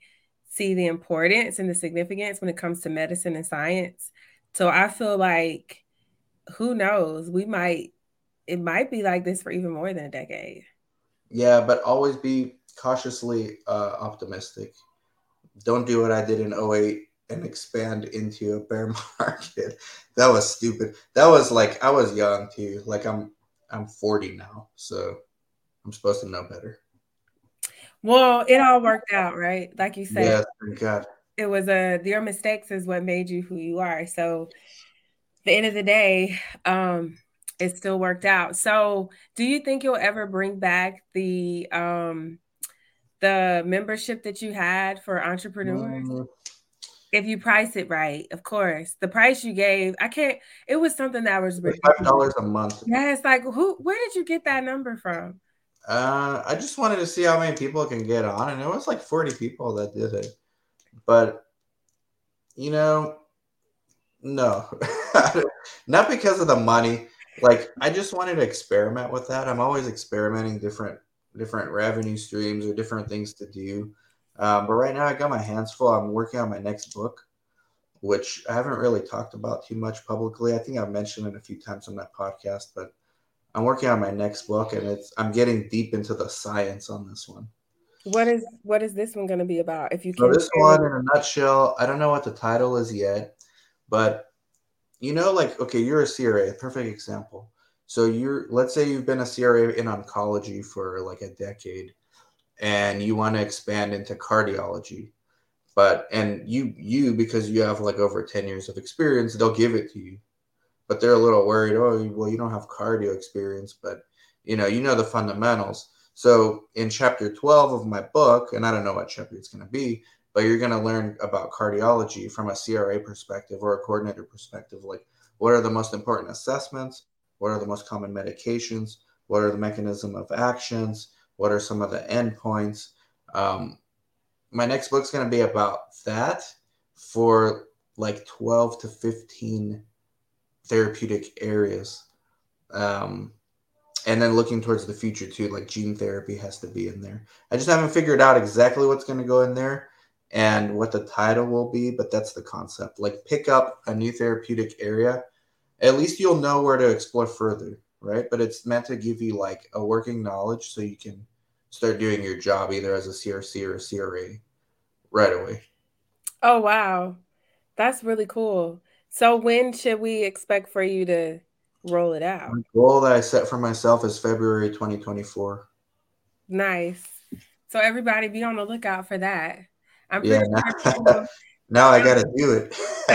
see the importance and the significance when it comes to medicine and science. So I feel like who knows, we might it might be like this for even more than a decade. Yeah, but always be cautiously uh, optimistic. Don't do what I did in 08 and expand into a bear market. that was stupid. That was like I was young too. Like I'm I'm 40 now, so I'm supposed to know better. Well, it all worked out, right? Like you said. Yeah, thank God. It was a your mistakes is what made you who you are. So the end of the day, um, it still worked out. So do you think you'll ever bring back the um the membership that you had for entrepreneurs? Mm-hmm. If you price it right, of course. The price you gave, I can't. It was something that was five dollars a month. Yeah, it's like who? Where did you get that number from? Uh, I just wanted to see how many people can get on, and it was like forty people that did it. But you know, no, not because of the money. Like I just wanted to experiment with that. I'm always experimenting different different revenue streams or different things to do. Um, but right now, I got my hands full. I'm working on my next book, which I haven't really talked about too much publicly. I think I've mentioned it a few times on that podcast, but I'm working on my next book, and it's I'm getting deep into the science on this one. What is what is this one going to be about? If you can, so this one in a nutshell, I don't know what the title is yet, but you know, like okay, you're a CRA, perfect example. So you're let's say you've been a CRA in oncology for like a decade, and you want to expand into cardiology, but and you you because you have like over 10 years of experience, they'll give it to you, but they're a little worried. Oh, well, you don't have cardio experience, but you know, you know the fundamentals so in chapter 12 of my book, and I don't know what chapter it's going to be, but you're going to learn about cardiology from a CRA perspective or a coordinator perspective. Like, what are the most important assessments? What are the most common medications? What are the mechanism of actions? What are some of the endpoints? Um, my next book's going to be about that for like 12 to 15 therapeutic areas. Um, and then looking towards the future too like gene therapy has to be in there i just haven't figured out exactly what's going to go in there and what the title will be but that's the concept like pick up a new therapeutic area at least you'll know where to explore further right but it's meant to give you like a working knowledge so you can start doing your job either as a crc or a cra right away oh wow that's really cool so when should we expect for you to roll it out. The goal that I set for myself is February 2024. Nice. So everybody be on the lookout for that. I'm yeah, now, sure now I got to do it.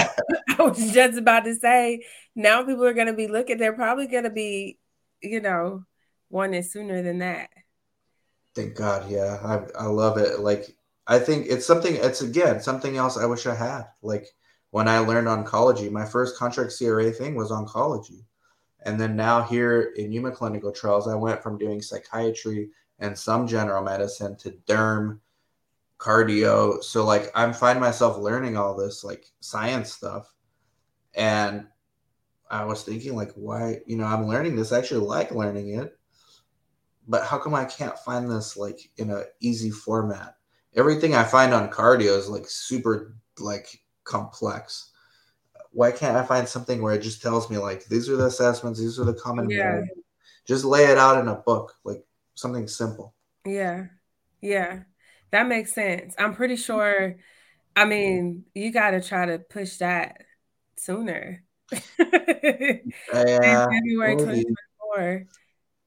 I was just about to say, now people are going to be looking. They're probably going to be, you know, wanting sooner than that. Thank God. Yeah. I, I love it. Like, I think it's something, it's again, something else I wish I had. Like, when I learned oncology, my first contract CRA thing was oncology. And then now here in Yuma clinical trials, I went from doing psychiatry and some general medicine to derm, cardio. So like I'm find myself learning all this like science stuff. And I was thinking like why, you know, I'm learning this. I actually like learning it. But how come I can't find this like in a easy format? Everything I find on cardio is like super like complex why can't I find something where it just tells me like these are the assessments, these are the common yeah. Just lay it out in a book, like something simple. Yeah. Yeah. That makes sense. I'm pretty sure I mean, you gotta try to push that sooner. yeah, February 2024.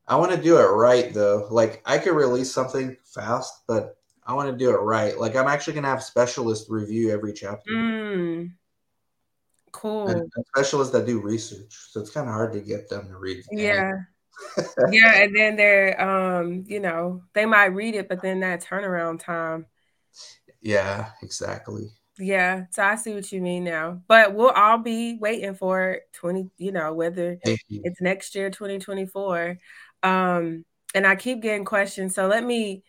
I want to do it right though. Like I could release something fast, but I want to do it right. Like I'm actually gonna have specialists review every chapter. Mm. Cool. And, and specialists that do research, so it's kind of hard to get them to read. Yeah. Yeah, and then they're um, you know, they might read it, but then that turnaround time. Yeah, exactly. Yeah, so I see what you mean now. But we'll all be waiting for 20, you know, whether it's next year, 2024. Um, and I keep getting questions. So let me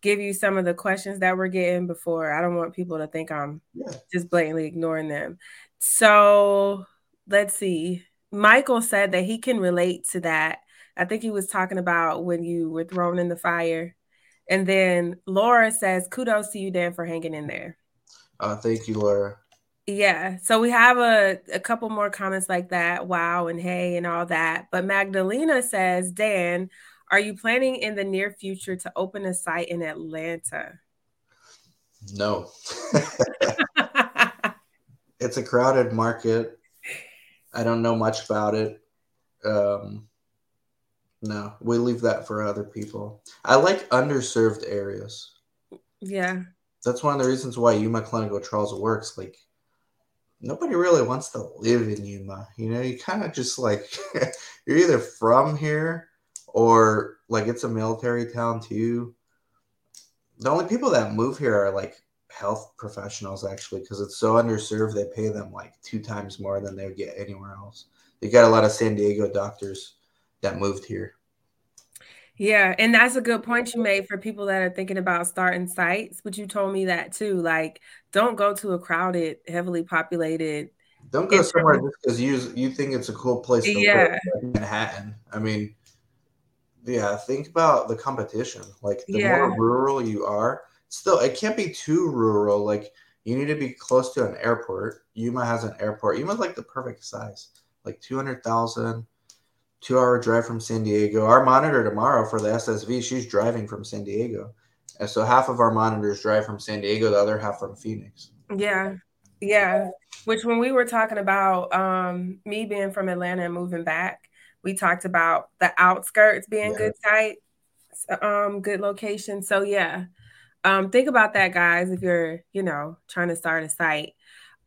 give you some of the questions that we're getting before. I don't want people to think I'm yeah. just blatantly ignoring them. So let's see. Michael said that he can relate to that. I think he was talking about when you were thrown in the fire. And then Laura says, kudos to you, Dan, for hanging in there. Uh, thank you, Laura. Yeah. So we have a, a couple more comments like that. Wow and hey and all that. But Magdalena says, Dan, are you planning in the near future to open a site in Atlanta? No. it's a crowded market. I don't know much about it. Um, no, we leave that for other people. I like underserved areas. Yeah. That's one of the reasons why Yuma Clinical Trials works. Like, nobody really wants to live in Yuma. You know, you kind of just like, you're either from here or like it's a military town too. the only people that move here are like health professionals actually because it's so underserved they pay them like two times more than they would get anywhere else you got a lot of san diego doctors that moved here. Yeah and that's a good point you made for people that are thinking about starting sites but you told me that too like don't go to a crowded heavily populated don't go somewhere just because you you think it's a cool place to yeah. live, like manhattan. I mean yeah think about the competition. Like the Yeah. more rural you are still it can't be too rural like you need to be close to an airport. Yuma has an airport yuma's like the perfect size like 200000 two hour drive from san diego our monitor tomorrow for the ssv she's driving from san diego and so half of our monitors drive from san diego the other half from phoenix Yeah. Yeah. Which when we were talking about um me being from Atlanta and moving back, we talked about the outskirts being Yeah. good sites, um, good location. So yeah. Um, think about that, guys, if you're, you know, trying to start a site.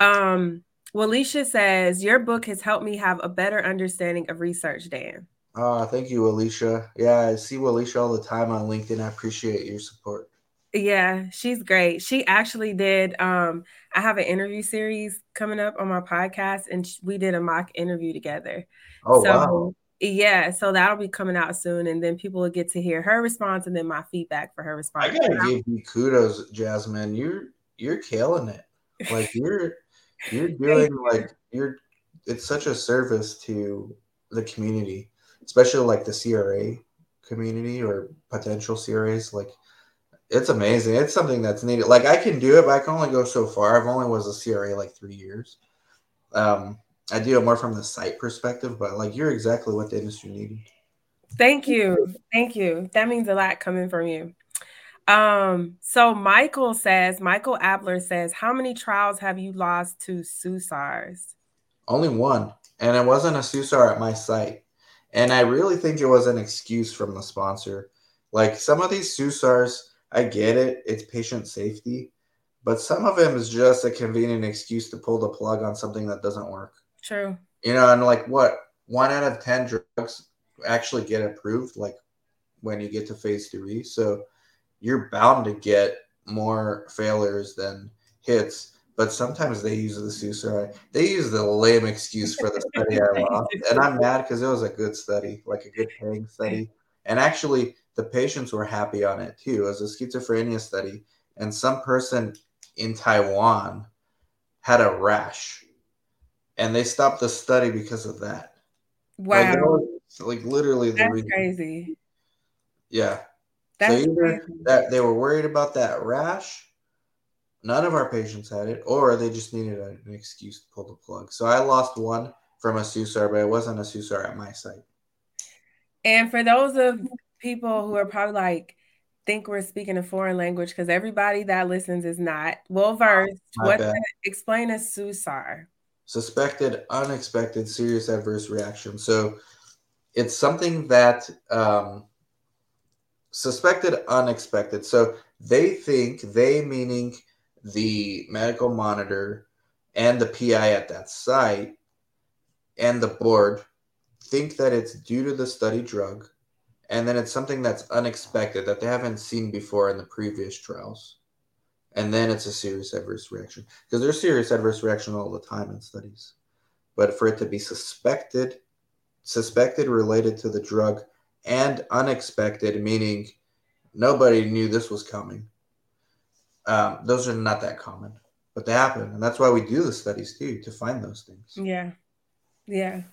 Um, Walisha says, Your book has helped me have a better understanding of research, Dan. Oh, thank you, Alicia. Yeah, I see Alicia all the time on LinkedIn. I appreciate your support. Yeah, she's great. She actually did. Um, I have an interview series coming up on my podcast, and we did a mock interview together. Oh, so wow. yeah, so that'll be coming out soon, and then people will get to hear her response and then my feedback for her response. I gotta give you kudos, Jasmine. You're you're killing it. Like you're you're doing like you're it's such a service to the community, especially like the CRA community or potential CRAs. Like it's amazing. It's something that's needed. Like I can do it, but I can only go so far. I've only was a CRA like three years. Um, I do it more from the site perspective, but like you're exactly what the industry needed. Thank you, thank you. That means a lot coming from you. Um, so Michael says, Michael Abler says, how many trials have you lost to SUSARs? Only one, and it wasn't a SUSAR at my site. And I really think it was an excuse from the sponsor. Like some of these SUSARs, I get it, it's patient safety, but some of them is just a convenient excuse to pull the plug on something that doesn't work. True. You know, and like what one out of ten drugs actually get approved, like when you get to phase three. So you're bound to get more failures than hits. But sometimes they use the SUSAR. They use the lame excuse for the study I lost, and I'm mad because it was a good study, like a good paying study. And actually, the patients were happy on it too. It was a schizophrenia study, and some person in Taiwan had a rash, and they stopped the study because of that. Like, Wow, was, like literally that's crazy. Yeah. That's so either that they were worried about that rash, none of our patients had it, or they just needed an excuse to pull the plug. So I lost one from a SUSAR, but it wasn't a SUSAR at my site. And for those of people who are probably like, think we're speaking a foreign language, because everybody that listens is not well versed. What explain a SUSAR? Suspected unexpected serious adverse reaction. So it's something that um, suspected unexpected. So they think they meaning the medical monitor and the PI at that site and the board think that it's due to the study drug and then it's something that's unexpected that they haven't seen before in the previous trials and then it's a serious adverse reaction because there's serious adverse reaction all the time in studies but for it to be suspected suspected related to the drug and unexpected meaning nobody knew this was coming um, those are not that common but they happen and that's why we do the studies too to find those things Yeah. Yeah.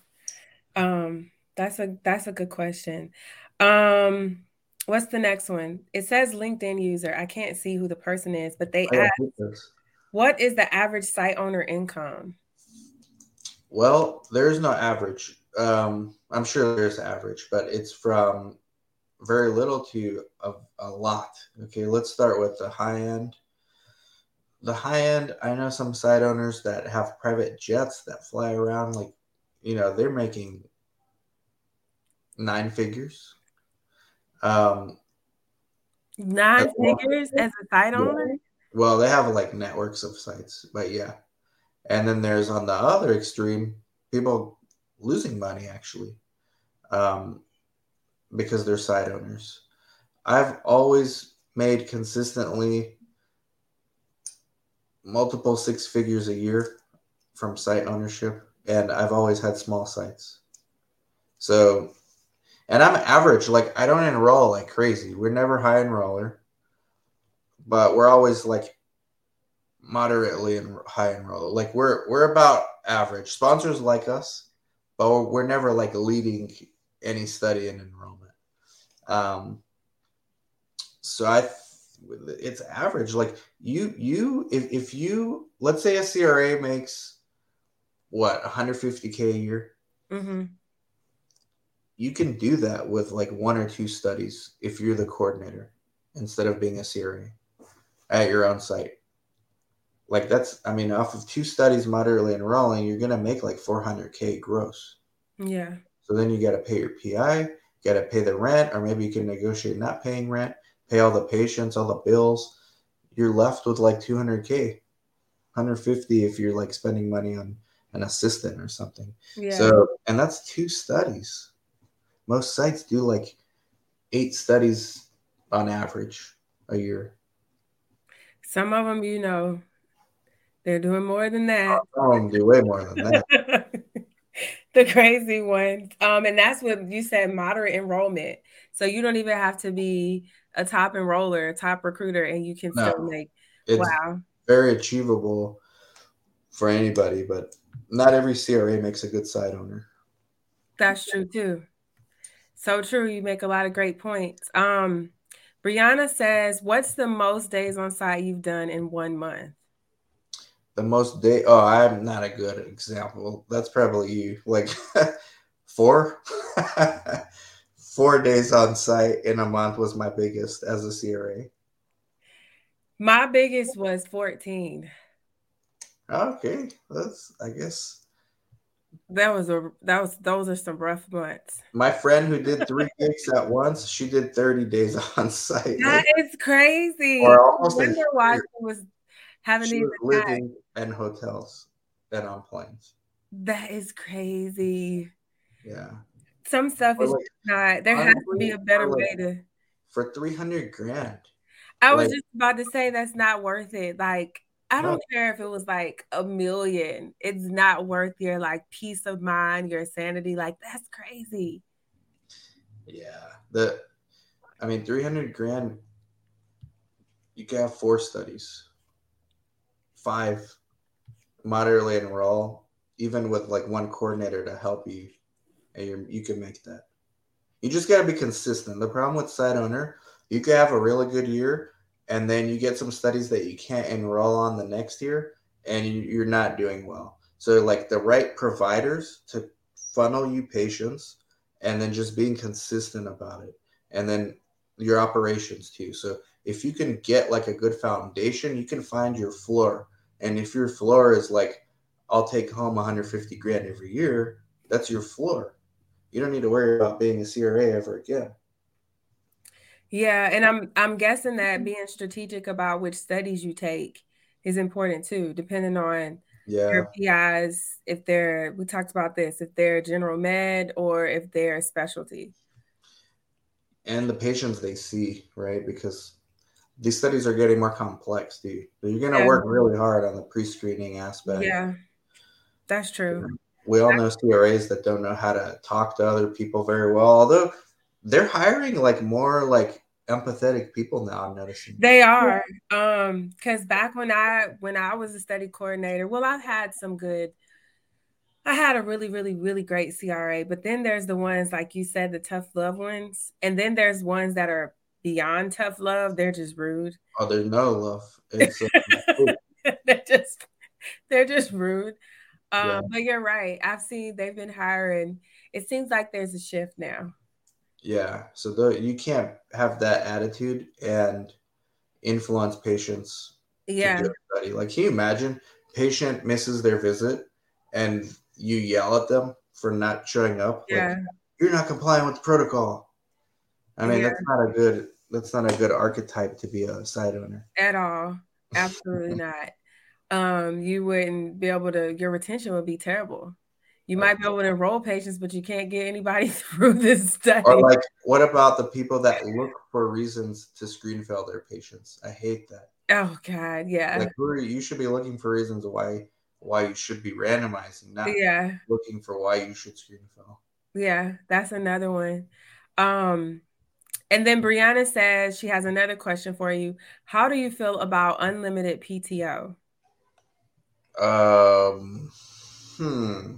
Um, that's a that's a good question. Um, what's the next one? It says LinkedIn user. I can't see who the person is, but they ask, what is the average site owner income? Well, there's no average. Um, I'm sure there's average, but it's from very little to a, a lot. Okay, let's start with the high end. The high end, I know some site owners that have private jets that fly around, like, you know, they're making nine figures. Um, Nine figures as a site Yeah. owner? Well, they have like networks of sites, but yeah. And then there's on the other extreme, people losing money actually, um, because they're site owners. I've always made consistently multiple six figures a year from site ownership, and I've always had small sites. So, and I'm average. Like I don't enroll like crazy. We're never high enroller, but we're always like moderately and high enroller. Like we're we're about average. Sponsors like us, but we're, never like leading any study in enrollment. Um, so I it's average. Like you, you, if, if you, let's say a CRA makes what 150k a year, Mm-hmm. you can do that with like one or two studies if you're the coordinator instead of being a CRA at your own site. Like that's, I mean, off of two studies moderately enrolling, you're gonna make like 400k gross. Yeah. So then you got to pay your PI, you got to pay the rent, or maybe you can negotiate not paying rent, pay all the patients, all the bills. You're left with like 200k, 150 if you're like spending money on an assistant or something. Yeah. So, and that's two studies. Most sites do like eight studies on average a year. Some of them, you know, they're doing more than that. Them do way more than that. the crazy ones. Um, and that's what you said moderate enrollment. So you don't even have to be a top enroller, a top recruiter, and you can No. still make wow. very achievable for anybody, but not every CRA makes a good site owner. That's true too. So true. You make a lot of great points. Um, Brianna says, "What's the most days on site you've done in one month?" The most day oh, I'm not a good example. That's probably you. Like four four days on site in a month was my biggest as a CRA. My biggest was 14. Okay. That's I guess That was a that was those are some rough months. my friend who did three gigs at once, she did 30 days on site. That is crazy. Or almost a wonder why she was having she these was living in hotels and on planes. That is crazy. Yeah. Some stuff Or is like, not. There has to be a better way to. for 300 grand. I was like- just about to say that's not worth it. Like I don't care if it was like a million. It's not worth your like peace of mind, your sanity. Like that's crazy. Yeah. The I mean 300 grand you can have four studies. Five moderately enroll even with like one coordinator to help you and you can make that. You just got to be consistent. The problem with site owner, you could have a really good year and then you get some studies that you can't enroll on the next year and you, you're not doing well. So like the right providers to funnel you patients and then just being consistent about it and then your operations too so if you can get like a good foundation you can find your floor and if your floor is like i'll take home 150 grand every year that's your floor. You don't need to worry about being a cra ever again. Yeah, and I'm I'm guessing that mm-hmm. being strategic about which studies you take is important too, depending on yeah. your PIs, if they're we talked about this, if they're general med or if they're specialty. and the patients they see right? Because these studies are getting more complex dude so you're going to Yeah. work really hard on the pre-screening aspect Yeah, that's true. we all know CRAs that don't know how to talk to other people very well. Although they're hiring like more like empathetic people now. I'm noticing. They are. Um, because back when I when I was a study coordinator, well, I've had some good I had a really, really, really great CRA, but then there's the ones like you said, the tough love ones, and then there's ones that are beyond tough love. They're just rude. oh, there's no love. It's uh, they're just they're just rude. Um, Yeah. but you're right. I've seen they've been hiring. It seems like there's a shift now. yeah. So the, you can't have that attitude and influence patients Yeah. Like, can you imagine patient misses their visit and you yell at them for not showing up? Like, Yeah. you're not complying with the protocol. I mean, Yeah. that's not a good. That's not a good archetype to be a site owner. At all. Absolutely not. Um, you wouldn't be able to your retention would be terrible. You might be able to enroll patients, but you can't get anybody through this study. Or like, what about the people that look for reasons to screen fail their patients? I hate that. Oh God, yeah. Like, who you should be looking for reasons why why you should be randomizing, not yeah. looking for why you should screen fail. Yeah, that's another one. Um, and then Brianna says she has another question for you. How do you feel about unlimited PTO? Um, hmm.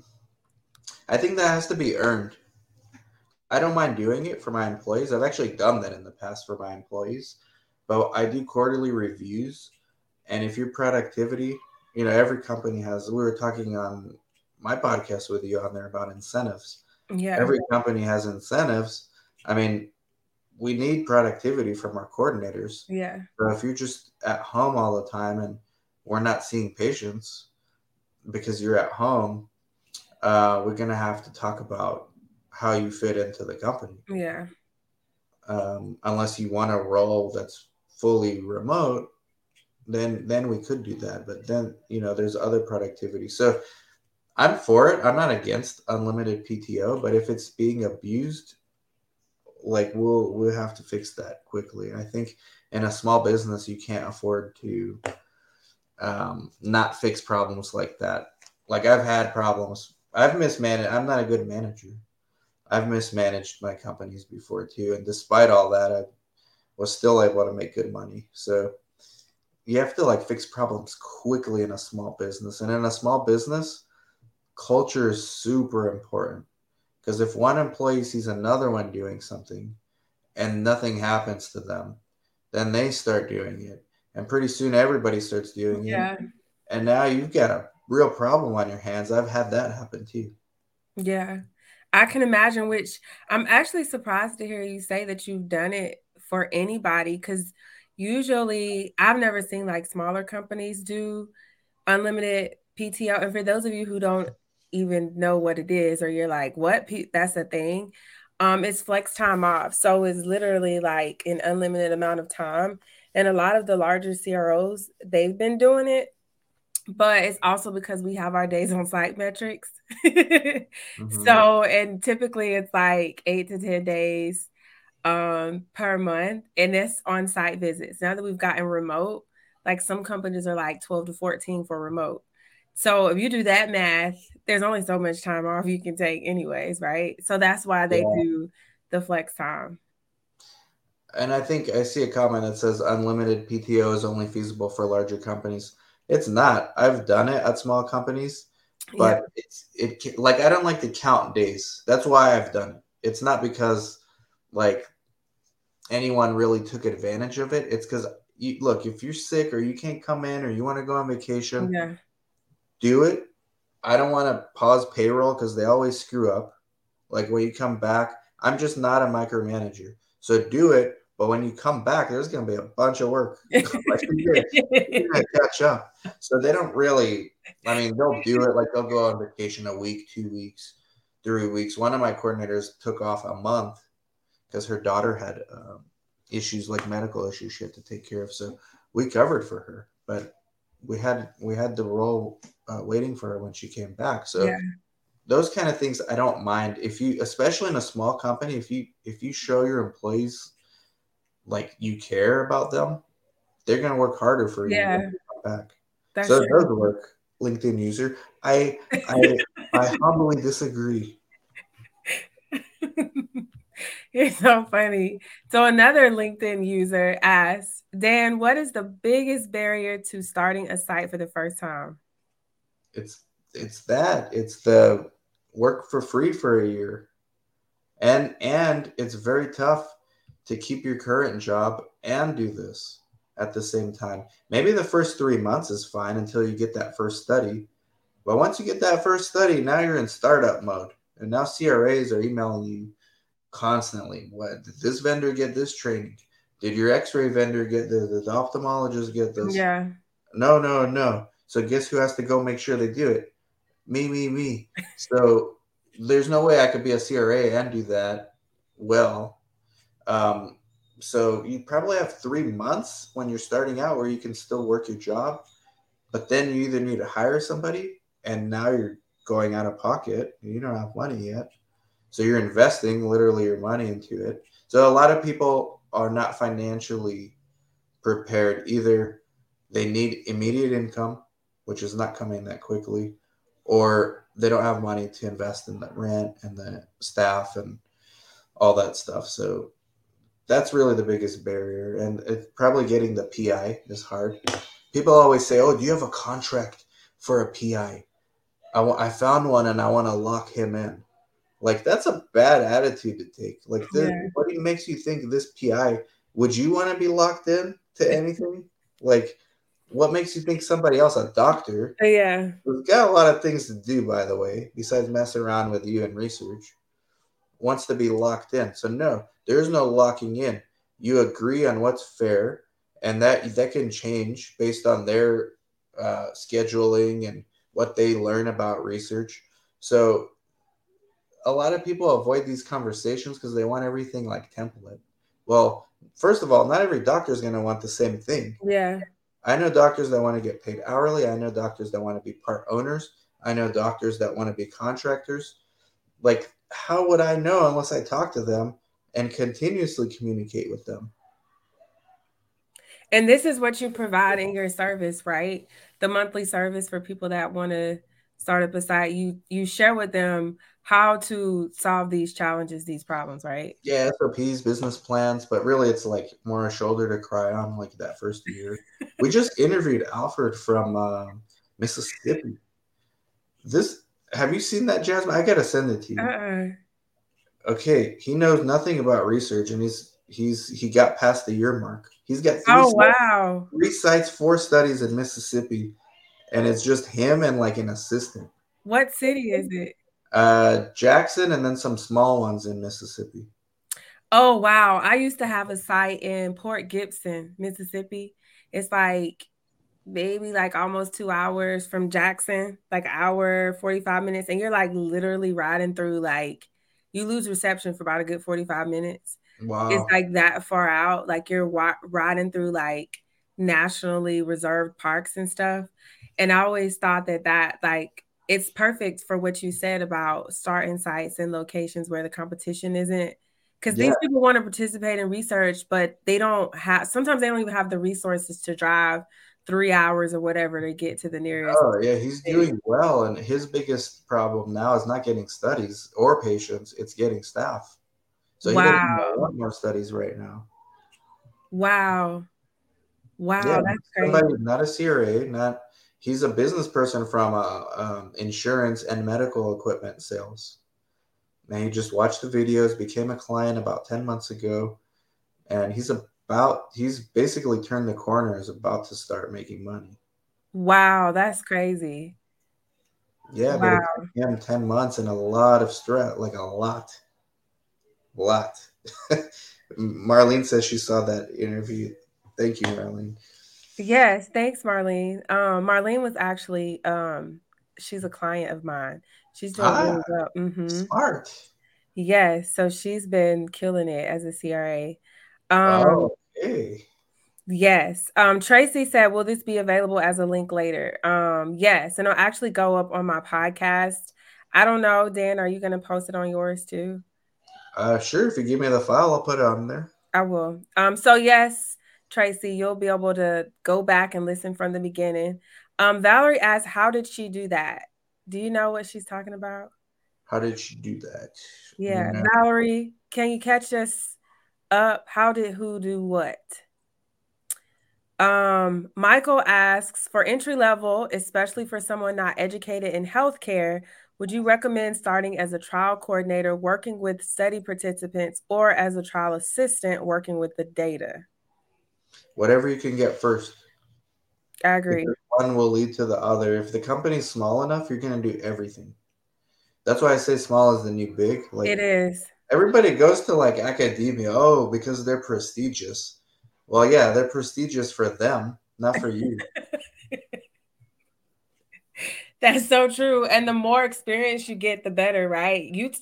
I think that has to be earned. I don't mind doing it for my employees. I've actually done that in the past for my employees, but I do quarterly reviews. And if your productivity, you know, every company has, we were talking on my podcast with you on there about incentives. Yeah. Every company has incentives. I mean, we need productivity from our coordinators. Yeah. So if you're just at home all the time and we're not seeing patients because you're at home, uh, we're gonna have to talk about how you fit into the company. Yeah. Um, unless you want a role that's fully remote, then then we could do that. But then you know there's other productivity. So I'm for it. I'm not against unlimited PTO, but if it's being abused, like we'll we'll have to fix that quickly. I think in a small business you can't afford to um, not fix problems like that. Like I've had problems I've mismanaged. I'm not a good manager. I've mismanaged my companies before too, and despite all that, I was still able to make good money. So you have to like fix problems quickly in a small business, and in a small business, culture is super important because if one employee sees another one doing something and nothing happens to them, then they start doing it, and pretty soon everybody starts doing yeah. it. And now you've got a real problem on your hands. I've had that happen too. Yeah. I can imagine, which I'm actually surprised to hear you say that you've done it for anybody because usually I've never seen like smaller companies do unlimited PTO. And for those of you who don't even know what it is, or you're like, what? That's a thing. Um, it's flex time off. So it's literally like an unlimited amount of time. And a lot of the larger CROs, they've been doing it but it's also because we have our days on site metrics. mm-hmm. So, and typically it's like eight to 10 days um, per month, and it's on site visits. Now that we've gotten remote, like some companies are like 12 to 14 for remote. So, if you do that math, there's only so much time off you can take, anyways, right? So, that's why they yeah. do the flex time. And I think I see a comment that says unlimited PTO is only feasible for larger companies. It's not. I've done it at small companies, but yeah. it's it like I don't like to count days. That's why I've done it. It's not because like anyone really took advantage of it. It's because you look if you're sick or you can't come in or you want to go on vacation, yeah. Do it. I don't want to pause payroll because they always screw up. Like when you come back, I'm just not a micromanager. So do it, but when you come back, there's going to be a bunch of work. like you're, you're going to catch up. So they don't really, I mean, they'll do it like they'll go on vacation a week, two weeks, three weeks. One of my coordinators took off a month because her daughter had um, issues like medical issues she had to take care of. So we covered for her, but we had we had the role uh, waiting for her when she came back. So yeah. those kind of things I don't mind if you, especially in a small company, if you if you show your employees like you care about them, they're gonna work harder for you yeah. back. That's so true. it does work, LinkedIn user. I I I humbly disagree. It's so funny. So another LinkedIn user asks, Dan, what is the biggest barrier to starting a site for the first time? It's it's that. It's the work for free for a year. And and it's very tough to keep your current job and do this at the same time. Maybe the first three months is fine until you get that first study. But once you get that first study, now you're in startup mode. And now CRAs are emailing you constantly. What did this vendor get this training? Did your x-ray vendor get this? Did the ophthalmologist get this? Yeah. No, no, no. So guess who has to go make sure they do it? Me, me, me. so there's no way I could be a CRA and do that well um, so you probably have three months when you're starting out where you can still work your job, but then you either need to hire somebody and now you're going out of pocket. You don't have money yet. So you're investing literally your money into it. So a lot of people are not financially prepared. Either they need immediate income, which is not coming that quickly, or they don't have money to invest in the rent and the staff and all that stuff. So that's really the biggest barrier. And it's probably getting the PI is hard. People always say, "Oh, do you have a contract for a PI?" I, w- I found one and I want to lock him in. Like that's a bad attitude to take. Like, this, yeah. what makes you think this PI would you want to be locked in to anything? Like, what makes you think somebody else, a doctor? Yeah, who's got a lot of things to do, by the way, besides mess around with you and research, wants to be locked in. So no, there's no locking in. You agree on what's fair, and that that can change based on their uh, scheduling and what they learn about research. So a lot of people avoid these conversations because they want everything like template. Well, first of all, not every doctor is going to want the same thing. Yeah. I know doctors that want to get paid hourly. I know doctors that want to be part owners. I know doctors that want to be contractors. Like, how would I know unless I talk to them and continuously communicate with them? And this is what you provide in your service, right? The monthly service for people that want to start up a site. You you share with them how to solve these challenges, these problems, right? Yeah, SOPs, business plans, but really it's like more a shoulder to cry on like that first year. we just interviewed Alfred from uh, Mississippi. This have you seen that, Jasmine? I gotta send it to you. Uh-uh. Okay, he knows nothing about research, and he's he's he got past the year mark. He's got oh sites, wow three sites, four studies in Mississippi, and it's just him and like an assistant. What city is it? Uh, Jackson, and then some small ones in Mississippi. Oh wow! I used to have a site in Port Gibson, Mississippi. It's like maybe like almost two hours from Jackson, like hour forty five minutes, and you're like literally riding through like you lose reception for about a good forty five minutes. Wow! It's like that far out. Like you're wa- riding through like nationally reserved parks and stuff. And I always thought that that like it's perfect for what you said about starting sites and locations where the competition isn't because yeah. these people want to participate in research but they don't have sometimes they don't even have the resources to drive three hours or whatever to get to the nearest oh yeah he's doing well and his biggest problem now is not getting studies or patients it's getting staff so he wow. lot more studies right now wow wow yeah, that's crazy. Somebody, not a cra not he's a business person from uh, um, insurance and medical equipment sales. And he just watched the videos, became a client about 10 months ago, and he's about he's basically turned the corner, is about to start making money. Wow, that's crazy. Yeah, wow. but him 10 months and a lot of stress, like a lot. A lot. Marlene says she saw that interview. Thank you, Marlene. Yes, thanks, Marlene. Um, Marlene was actually um, she's a client of mine. She's doing ah, really well. Mm-hmm. Smart. Yes, so she's been killing it as a CRA. Um, okay. Yes. Um, Tracy said, "Will this be available as a link later?" Um, yes, and I'll actually go up on my podcast. I don't know, Dan. Are you going to post it on yours too? Uh, sure. If you give me the file, I'll put it on there. I will. Um, so yes, Tracy, you'll be able to go back and listen from the beginning. Um, Valerie asked, How did she do that? Do you know what she's talking about? How did she do that? Yeah, Valerie, can you catch us up? How did who do what? Um, Michael asks for entry level, especially for someone not educated in healthcare, would you recommend starting as a trial coordinator working with study participants or as a trial assistant working with the data? Whatever you can get first. I agree. One will lead to the other. If the company's small enough, you're going to do everything. That's why I say small is the new big. Like it is. Everybody goes to like academia. Oh, because they're prestigious. Well, yeah, they're prestigious for them, not for you. That's so true. And the more experience you get, the better, right? You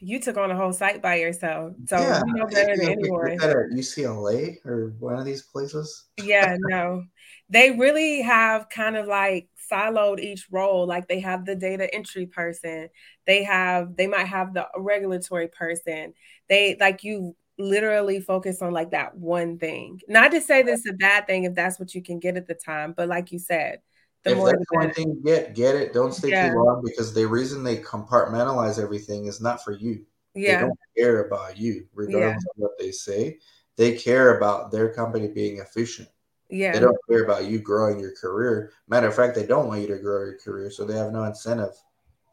you took on a whole site by yourself. So yeah. you know better than anyone. At UCLA or one of these places. yeah, no. They really have kind of like siloed each role. Like they have the data entry person, they have they might have the regulatory person. They like you literally focus on like that one thing. Not to say this is a bad thing if that's what you can get at the time, but like you said, the if more that's the one thing get, get it. Don't stay yeah. too long because the reason they compartmentalize everything is not for you. Yeah. They don't care about you, regardless yeah. of what they say. They care about their company being efficient. Yeah. They don't care about you growing your career. Matter of fact, they don't want you to grow your career, so they have no incentive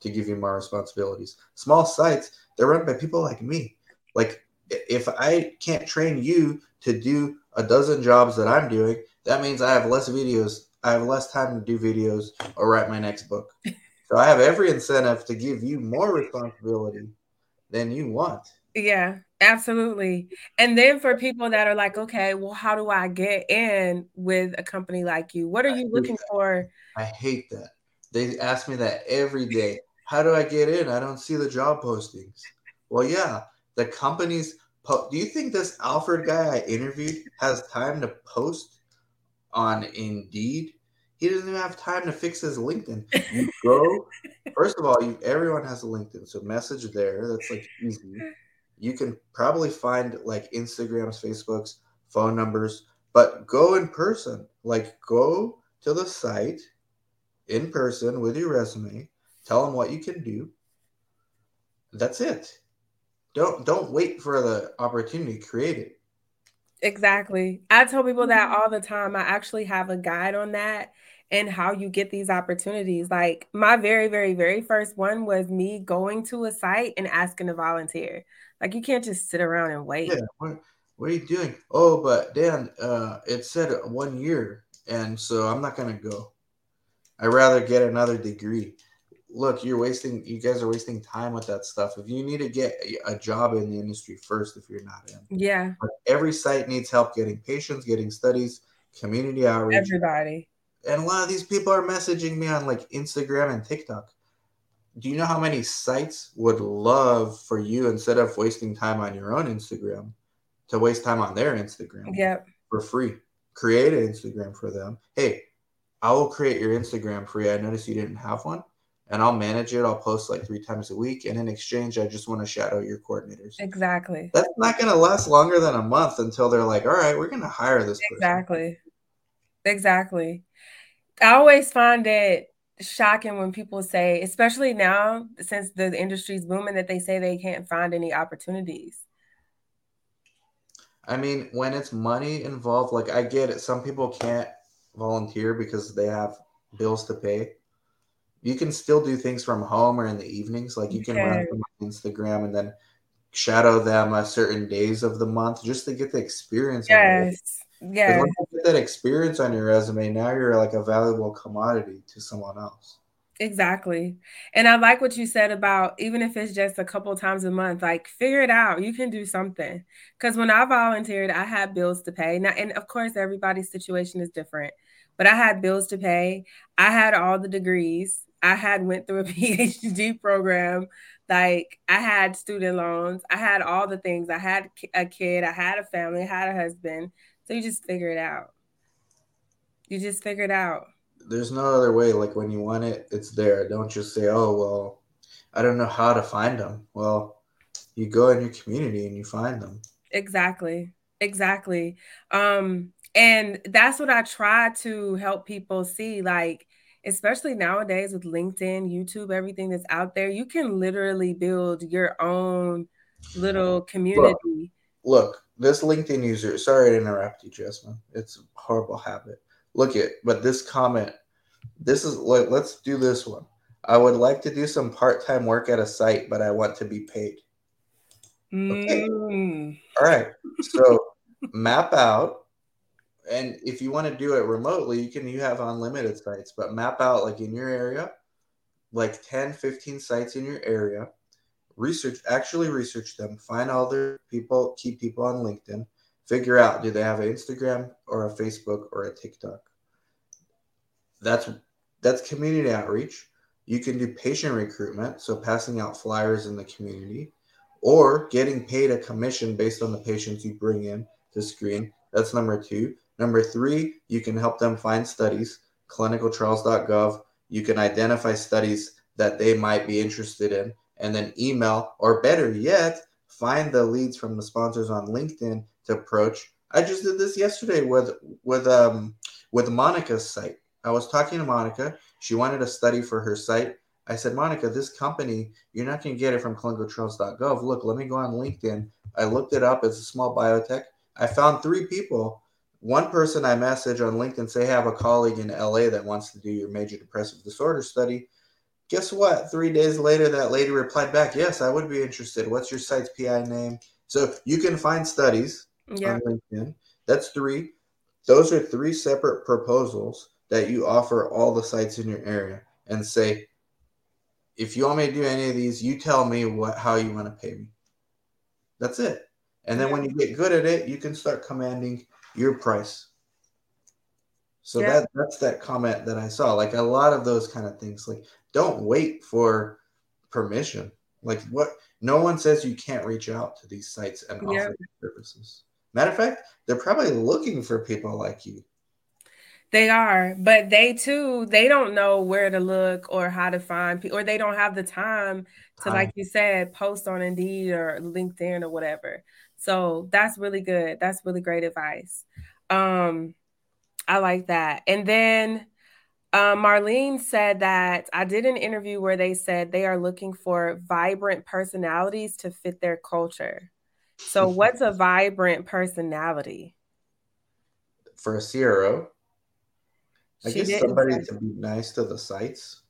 to give you more responsibilities. Small sites, they're run by people like me. Like if I can't train you to do a dozen jobs that I'm doing, that means I have less videos. I have less time to do videos or write my next book. So I have every incentive to give you more responsibility than you want. Yeah, absolutely. And then for people that are like, okay, well, how do I get in with a company like you? What are you looking that. for? I hate that. They ask me that every day. How do I get in? I don't see the job postings. Well, yeah, the companies po- do you think this Alfred guy I interviewed has time to post on Indeed? He doesn't even have time to fix his LinkedIn. You go, first of all, you everyone has a LinkedIn, so message there. That's like easy. You can probably find like Instagrams, Facebooks, phone numbers, but go in person. Like go to the site in person with your resume. Tell them what you can do. That's it don't don't wait for the opportunity create it exactly. I tell people that mm-hmm. all the time. I actually have a guide on that and how you get these opportunities. Like my very very very first one was me going to a site and asking to volunteer. Like you can't just sit around and wait. yeah what, what are you doing? Oh but dan uh it said one year and so i'm not gonna go. I'd rather get another degree look, you're wasting, you guys are wasting time with that stuff. If you need to get a job in the industry first, if you're not in, yeah, but every site needs help getting patients, getting studies, community outreach. Everybody. And a lot of these people are messaging me on like Instagram and TikTok. Do you know how many sites would love for you instead of wasting time on your own Instagram to waste time on their Instagram? Yep. For free. Create an Instagram for them. Hey, I will create your Instagram for you. I noticed you didn't have one and I'll manage it. I'll post like three times a week. And in exchange, I just want to shadow your coordinators. Exactly. That's not going to last longer than a month until they're like, all right, we're going to hire this Exactly. Person. Exactly. I always find it shocking when people say, especially now since the industry's booming, that they say they can't find any opportunities. I mean, when it's money involved, like I get it. Some people can't volunteer because they have bills to pay you can still do things from home or in the evenings. Like you can okay. run Instagram and then shadow them at certain days of the month just to get the experience. Yes. Yeah. Once you get that experience on your resume, now you're like a valuable commodity to someone else. Exactly. And I like what you said about even if it's just a couple times a month, like figure it out. You can do something. Because when I volunteered, I had bills to pay. Now, and of course, everybody's situation is different, but I had bills to pay. I had all the degrees. I had went through a PhD program. Like I had student loans. I had all the things. I had a kid. I had a family. I had a husband. So you just figure it out. You just figure it out. There's no other way. Like when you want it, it's there. Don't just say, "Oh well, I don't know how to find them." Well, you go in your community and you find them. Exactly. Exactly. Um, and that's what I try to help people see. Like especially nowadays with LinkedIn, YouTube, everything that's out there, you can literally build your own little community. Look, look this LinkedIn user, sorry to interrupt you, Jasmine. It's a horrible habit. Look at, but this comment, this is like, let's do this one. I would like to do some part time work at a site, but I want to be paid. Okay. Mm. All right. So map out and if you want to do it remotely you can you have unlimited sites but map out like in your area like 10 15 sites in your area. Research actually research them find all their people keep people on linkedin figure out do they have an instagram or a facebook or a tiktok? That's that's community outreach. You can do patient recruitment so passing out flyers in the community or getting paid a commission based on the patients you bring in to screen. That's number two Number three, you can help them find studies, clinicaltrials.gov. You can identify studies that they might be interested in and then email, or better yet, find the leads from the sponsors on LinkedIn to approach. I just did this yesterday with with um with Monica's site. I was talking to Monica. She wanted a study for her site. I said, Monica, this company, you're not going to get it from clinicaltrials.gov. Look, let me go on LinkedIn. I looked it up. It's a small biotech. I found three people. One person I message on LinkedIn say, I have a colleague in LA that wants to do your major depressive disorder study. Guess what? Three days later, that lady replied back, Yes, I would be interested. What's your site's PI name? So you can find studies yeah. on LinkedIn. That's three. Those are three separate proposals that you offer all the sites in your area and say, if you want me to do any of these, you tell me what how you want to pay me. That's it. And then when you get good at it, you can start commanding your price. So yeah. that that's that comment that I saw. Like a lot of those kind of things. Like don't wait for permission. Like what no one says you can't reach out to these sites and yeah. offer services. Matter of fact, they're probably looking for people like you. They are, but they too, they don't know where to look or how to find people, or they don't have the time to, like you said, post on Indeed or LinkedIn or whatever. So that's really good. That's really great advice. Um, I like that. And then um, Marlene said that I did an interview where they said they are looking for vibrant personalities to fit their culture. So, what's a vibrant personality? For a CRO, I she guess somebody to be nice to the sites.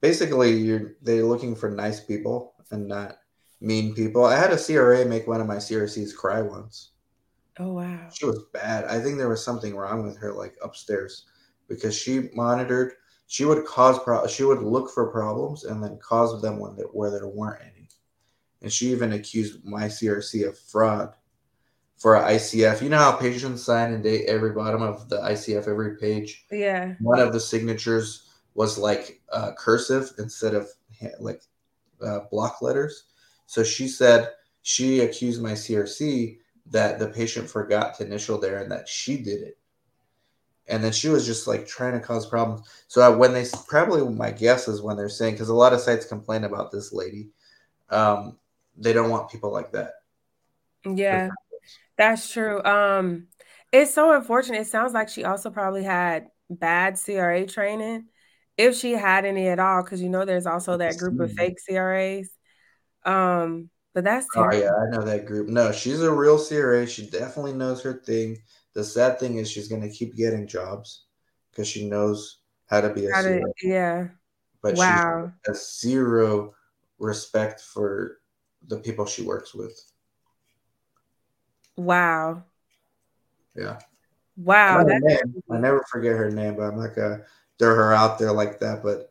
Basically, you're they're looking for nice people and not mean people. I had a CRA make one of my CRCs cry once. Oh wow. She was bad. I think there was something wrong with her like upstairs because she monitored she would cause pro- she would look for problems and then cause them when there, where there weren't any. And she even accused my CRC of fraud for ICF. You know how patients sign and date every bottom of the ICF every page. Yeah. One of the signatures was like uh, cursive instead of like uh, block letters. So she said she accused my CRC that the patient forgot to initial there and that she did it. And then she was just like trying to cause problems. So I, when they probably my guess is when they're saying because a lot of sites complain about this lady, um, they don't want people like that. Yeah. That's true. Um, it's so unfortunate. It sounds like she also probably had bad CRA training, if she had any at all, because you know there's also that group of fake CRAs. Um, but that's terrible. oh yeah, I know that group. No, she's a real CRA. She definitely knows her thing. The sad thing is she's gonna keep getting jobs because she knows how to be a how CRA. To, yeah. But wow. she has zero respect for the people she works with. Wow. Yeah. Wow. I, I never forget her name, but I'm not gonna throw her out there like that. But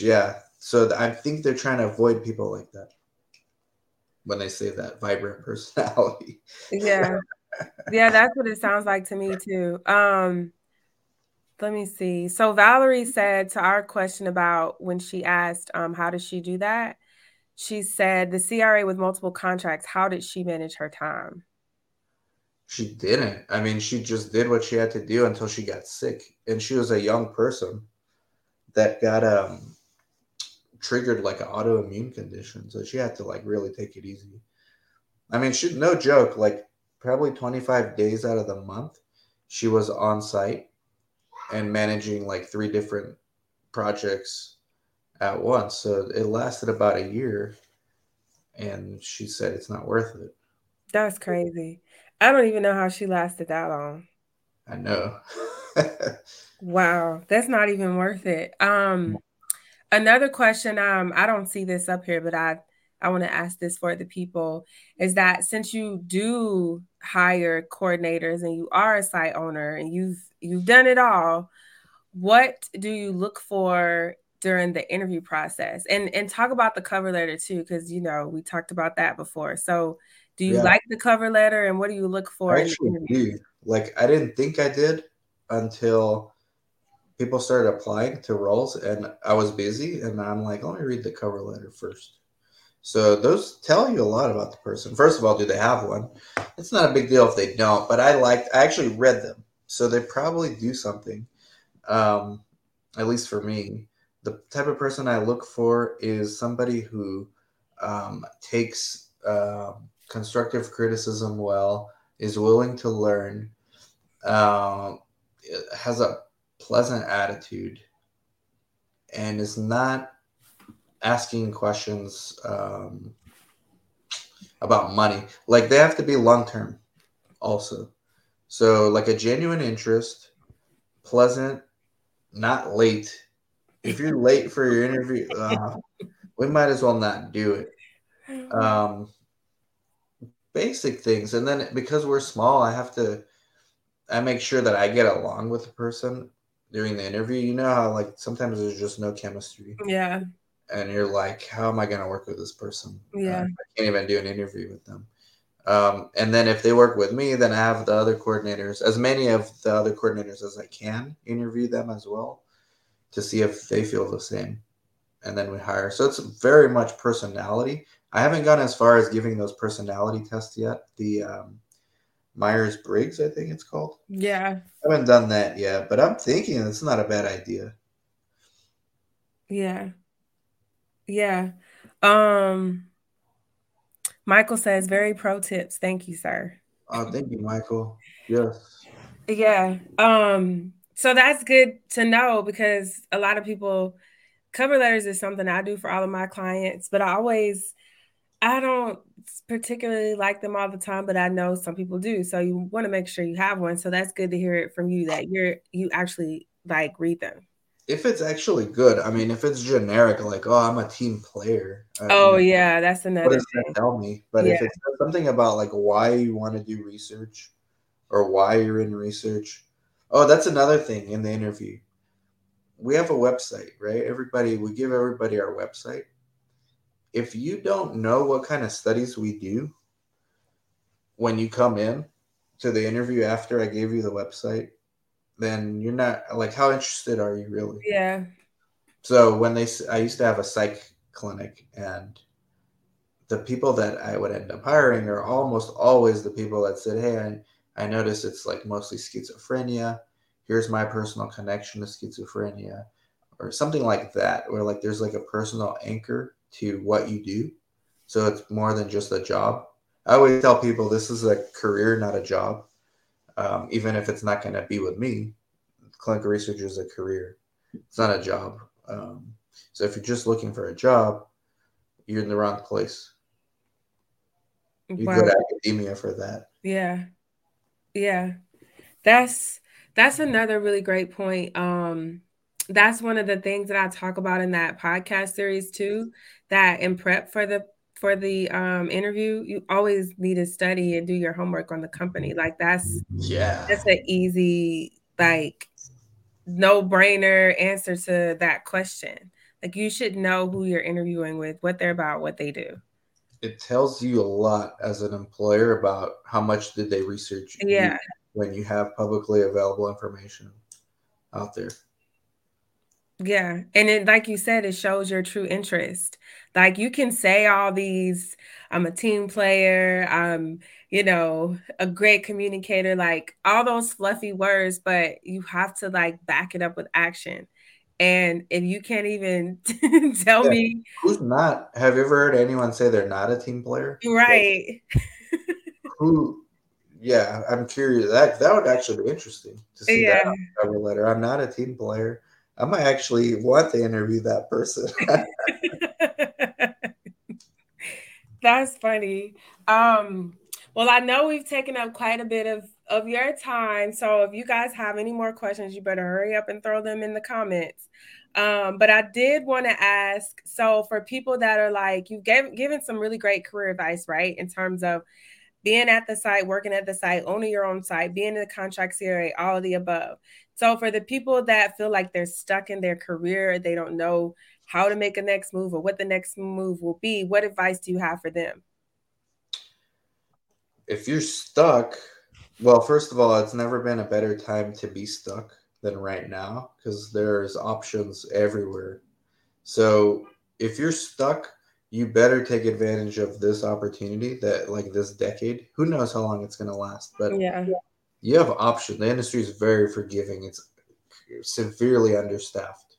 yeah, so I think they're trying to avoid people like that when I say that vibrant personality. yeah. Yeah, that's what it sounds like to me too. Um let me see. So Valerie said to our question about when she asked um how does she do that? She said the CRA with multiple contracts, how did she manage her time? She didn't. I mean, she just did what she had to do until she got sick. And she was a young person that got um triggered like an autoimmune condition. So she had to like really take it easy. I mean, she no joke, like probably 25 days out of the month, she was on site and managing like three different projects at once. So it lasted about a year. And she said it's not worth it. That's crazy. I don't even know how she lasted that long. I know. wow, that's not even worth it. Um another question um I don't see this up here but I I want to ask this for the people is that since you do hire coordinators and you are a site owner and you've you've done it all, what do you look for during the interview process? And and talk about the cover letter too cuz you know, we talked about that before. So do you yeah. like the cover letter and what do you look for? I actually do. Like I didn't think I did until people started applying to roles and I was busy and I'm like, let me read the cover letter first. So those tell you a lot about the person. First of all, do they have one? It's not a big deal if they don't, but I liked I actually read them. So they probably do something. um, at least for me, the type of person I look for is somebody who um, takes uh, constructive criticism well, is willing to learn, uh, has a pleasant attitude, and is not asking questions um, about money. Like they have to be long term, also. So like a genuine interest, pleasant, not late. If you're late for your interview, uh, we might as well not do it. Um, basic things, and then because we're small, I have to. I make sure that I get along with the person during the interview. You know how like sometimes there's just no chemistry. Yeah. And you're like, how am I going to work with this person? Yeah. Uh, I can't even do an interview with them. Um, and then if they work with me, then I have the other coordinators, as many of the other coordinators as I can, interview them as well to see if they feel the same. And then we hire. So it's very much personality. I haven't gone as far as giving those personality tests yet. The um, Myers Briggs, I think it's called. Yeah. I haven't done that yet, but I'm thinking it's not a bad idea. Yeah. Yeah. Um Michael says very pro tips. Thank you, sir. Oh, thank you, Michael. Yes. Yeah. Um so that's good to know because a lot of people cover letters is something I do for all of my clients, but I always I don't particularly like them all the time, but I know some people do. So you want to make sure you have one. So that's good to hear it from you that you're you actually like read them. If it's actually good, I mean, if it's generic, like oh, I'm a team player. Oh yeah, that's another. That tell me? But yeah. if it's something about like why you want to do research, or why you're in research, oh, that's another thing in the interview. We have a website, right? Everybody, we give everybody our website if you don't know what kind of studies we do when you come in to the interview after I gave you the website, then you're not like how interested are you really? Yeah. So when they I used to have a psych clinic and the people that I would end up hiring are almost always the people that said, "Hey, I I noticed it's like mostly schizophrenia. Here's my personal connection to schizophrenia." Or something like that, where like there's like a personal anchor to what you do. So it's more than just a job. I always tell people this is a career, not a job. Um, even if it's not going to be with me, clinical research is a career. It's not a job. Um, so if you're just looking for a job, you're in the wrong place. You wow. go to academia for that. Yeah, yeah, that's that's another really great point. Um, that's one of the things that I talk about in that podcast series too. That in prep for the for the um, interview, you always need to study and do your homework on the company. Like that's yeah, that's an easy like no brainer answer to that question. Like you should know who you're interviewing with, what they're about, what they do. It tells you a lot as an employer about how much did they research. Yeah. when you have publicly available information out there. Yeah. And it, like you said, it shows your true interest. Like you can say all these, I'm a team player, I'm, you know, a great communicator, like all those fluffy words, but you have to like back it up with action. And if you can't even tell yeah. me who's not, have you ever heard anyone say they're not a team player? Right. Like, who yeah, I'm curious. That that would actually be interesting to see yeah. that cover letter. I'm not a team player. I might actually want to interview that person. That's funny. Um, well, I know we've taken up quite a bit of, of your time. So if you guys have any more questions, you better hurry up and throw them in the comments. Um, but I did want to ask so for people that are like, you've gave, given some really great career advice, right? In terms of being at the site, working at the site, owning your own site, being in the contract CRA, all of the above. So for the people that feel like they're stuck in their career, they don't know how to make a next move or what the next move will be, what advice do you have for them? If you're stuck, well, first of all, it's never been a better time to be stuck than right now because there's options everywhere. So if you're stuck, you better take advantage of this opportunity that like this decade. Who knows how long it's going to last, but yeah you have option. The industry is very forgiving. It's severely understaffed.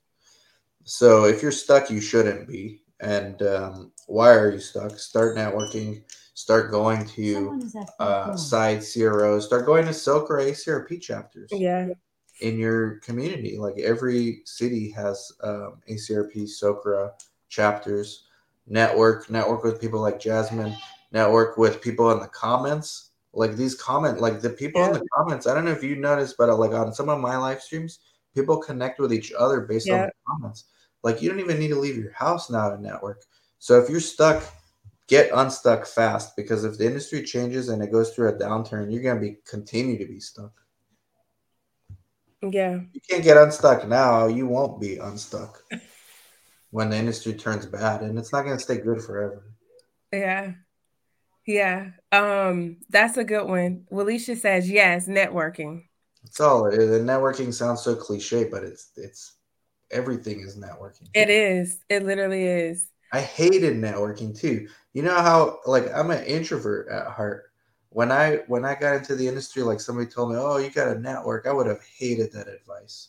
So if you're stuck, you shouldn't be. And um, why are you stuck? Start networking. Start going to uh, side CROs. Start going to Silk or ACRP chapters. Yeah. In your community, like every city has um, ACRP, SOCRA chapters. Network, network with people like Jasmine. Network with people in the comments. Like these comment, like the people yeah. in the comments. I don't know if you noticed, but uh, like on some of my live streams, people connect with each other based yeah. on the comments. Like you don't even need to leave your house now to network. So if you're stuck, get unstuck fast because if the industry changes and it goes through a downturn, you're gonna be continue to be stuck. Yeah. You can't get unstuck now, you won't be unstuck when the industry turns bad and it's not gonna stay good forever. Yeah. Yeah. Um, that's a good one. Walisha says yes, networking. It's all the networking sounds so cliche, but it's it's everything is networking. It is. It literally is. I hated networking too. You know how like I'm an introvert at heart. When I when I got into the industry, like somebody told me, "Oh, you gotta network," I would have hated that advice.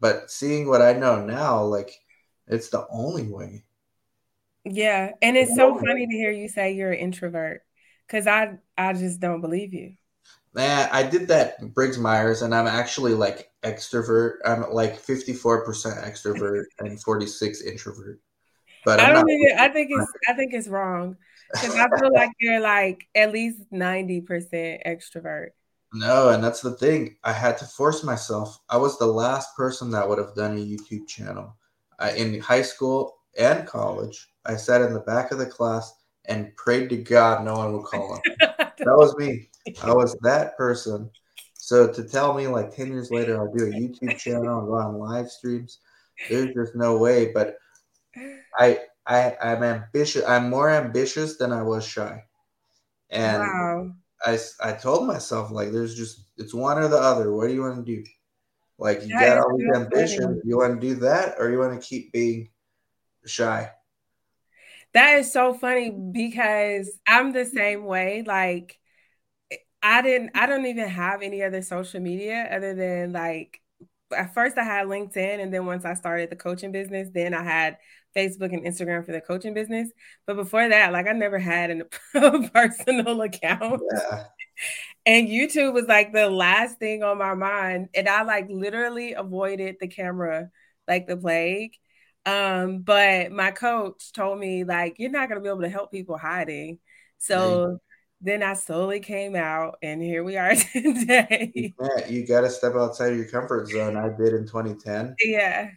But seeing what I know now, like it's the only way. Yeah, and it's so funny to hear you say you're an introvert because I I just don't believe you. Man, I did that Briggs Myers, and I'm actually like extrovert. I'm like 54% extrovert and 46 introvert. But I'm I do not think it, I think it's I think it's wrong because I feel like you're like at least 90% extrovert. No, and that's the thing. I had to force myself. I was the last person that would have done a YouTube channel. I, in high school and college, I sat in the back of the class and prayed to God no one would call him. that was me. I was that person. So to tell me like 10 years later I'll do a YouTube channel and go on live streams, there's just no way. But I I I'm ambitious. I'm more ambitious than I was shy. And wow. I I told myself like there's just it's one or the other. What do you want to do? Like you that got all these ambitions. You want to do that or you want to keep being shy? That is so funny because I'm the same way. Like I didn't I don't even have any other social media other than like at first I had LinkedIn and then once I started the coaching business, then I had Facebook and Instagram for the coaching business. But before that, like I never had an, a personal account. Yeah. And YouTube was like the last thing on my mind. And I like literally avoided the camera like the plague. Um, but my coach told me like you're not gonna be able to help people hiding. So then I slowly came out, and here we are today. Yeah, you got to step outside of your comfort zone. I did in 2010. Yeah.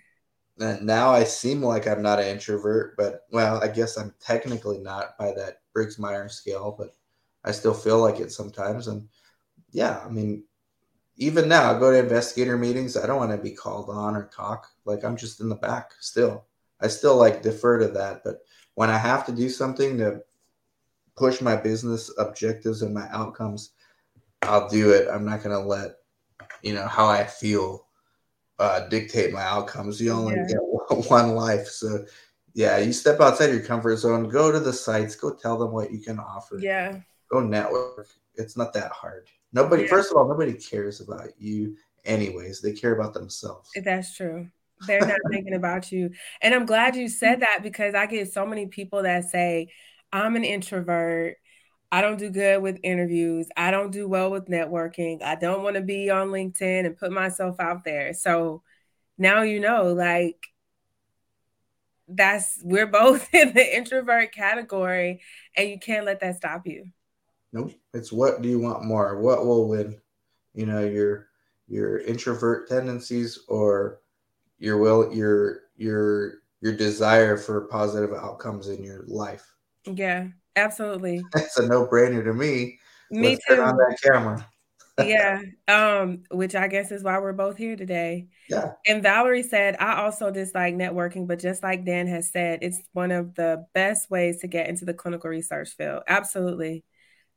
And now I seem like I'm not an introvert, but well, I guess I'm technically not by that Briggs Myers scale, but I still feel like it sometimes. And yeah, I mean, even now, I go to investigator meetings. I don't want to be called on or talk. Like I'm just in the back still. I still like defer to that, but when I have to do something to push my business objectives and my outcomes, I'll do it. I'm not going to let you know how I feel uh, dictate my outcomes. You only yeah. get one life, so yeah, you step outside your comfort zone. Go to the sites. Go tell them what you can offer. Yeah. Go network. It's not that hard. Nobody. Yeah. First of all, nobody cares about you, anyways. They care about themselves. That's true. They're not thinking about you. And I'm glad you said that because I get so many people that say, I'm an introvert. I don't do good with interviews. I don't do well with networking. I don't want to be on LinkedIn and put myself out there. So now you know, like, that's we're both in the introvert category, and you can't let that stop you. Nope. It's what do you want more? What will win? You know, your your introvert tendencies or your will your your your desire for positive outcomes in your life. Yeah, absolutely. It's a no-brainer to me. Me Let's too. on that camera. yeah. Um, which I guess is why we're both here today. Yeah. And Valerie said, I also dislike networking, but just like Dan has said, it's one of the best ways to get into the clinical research field. Absolutely.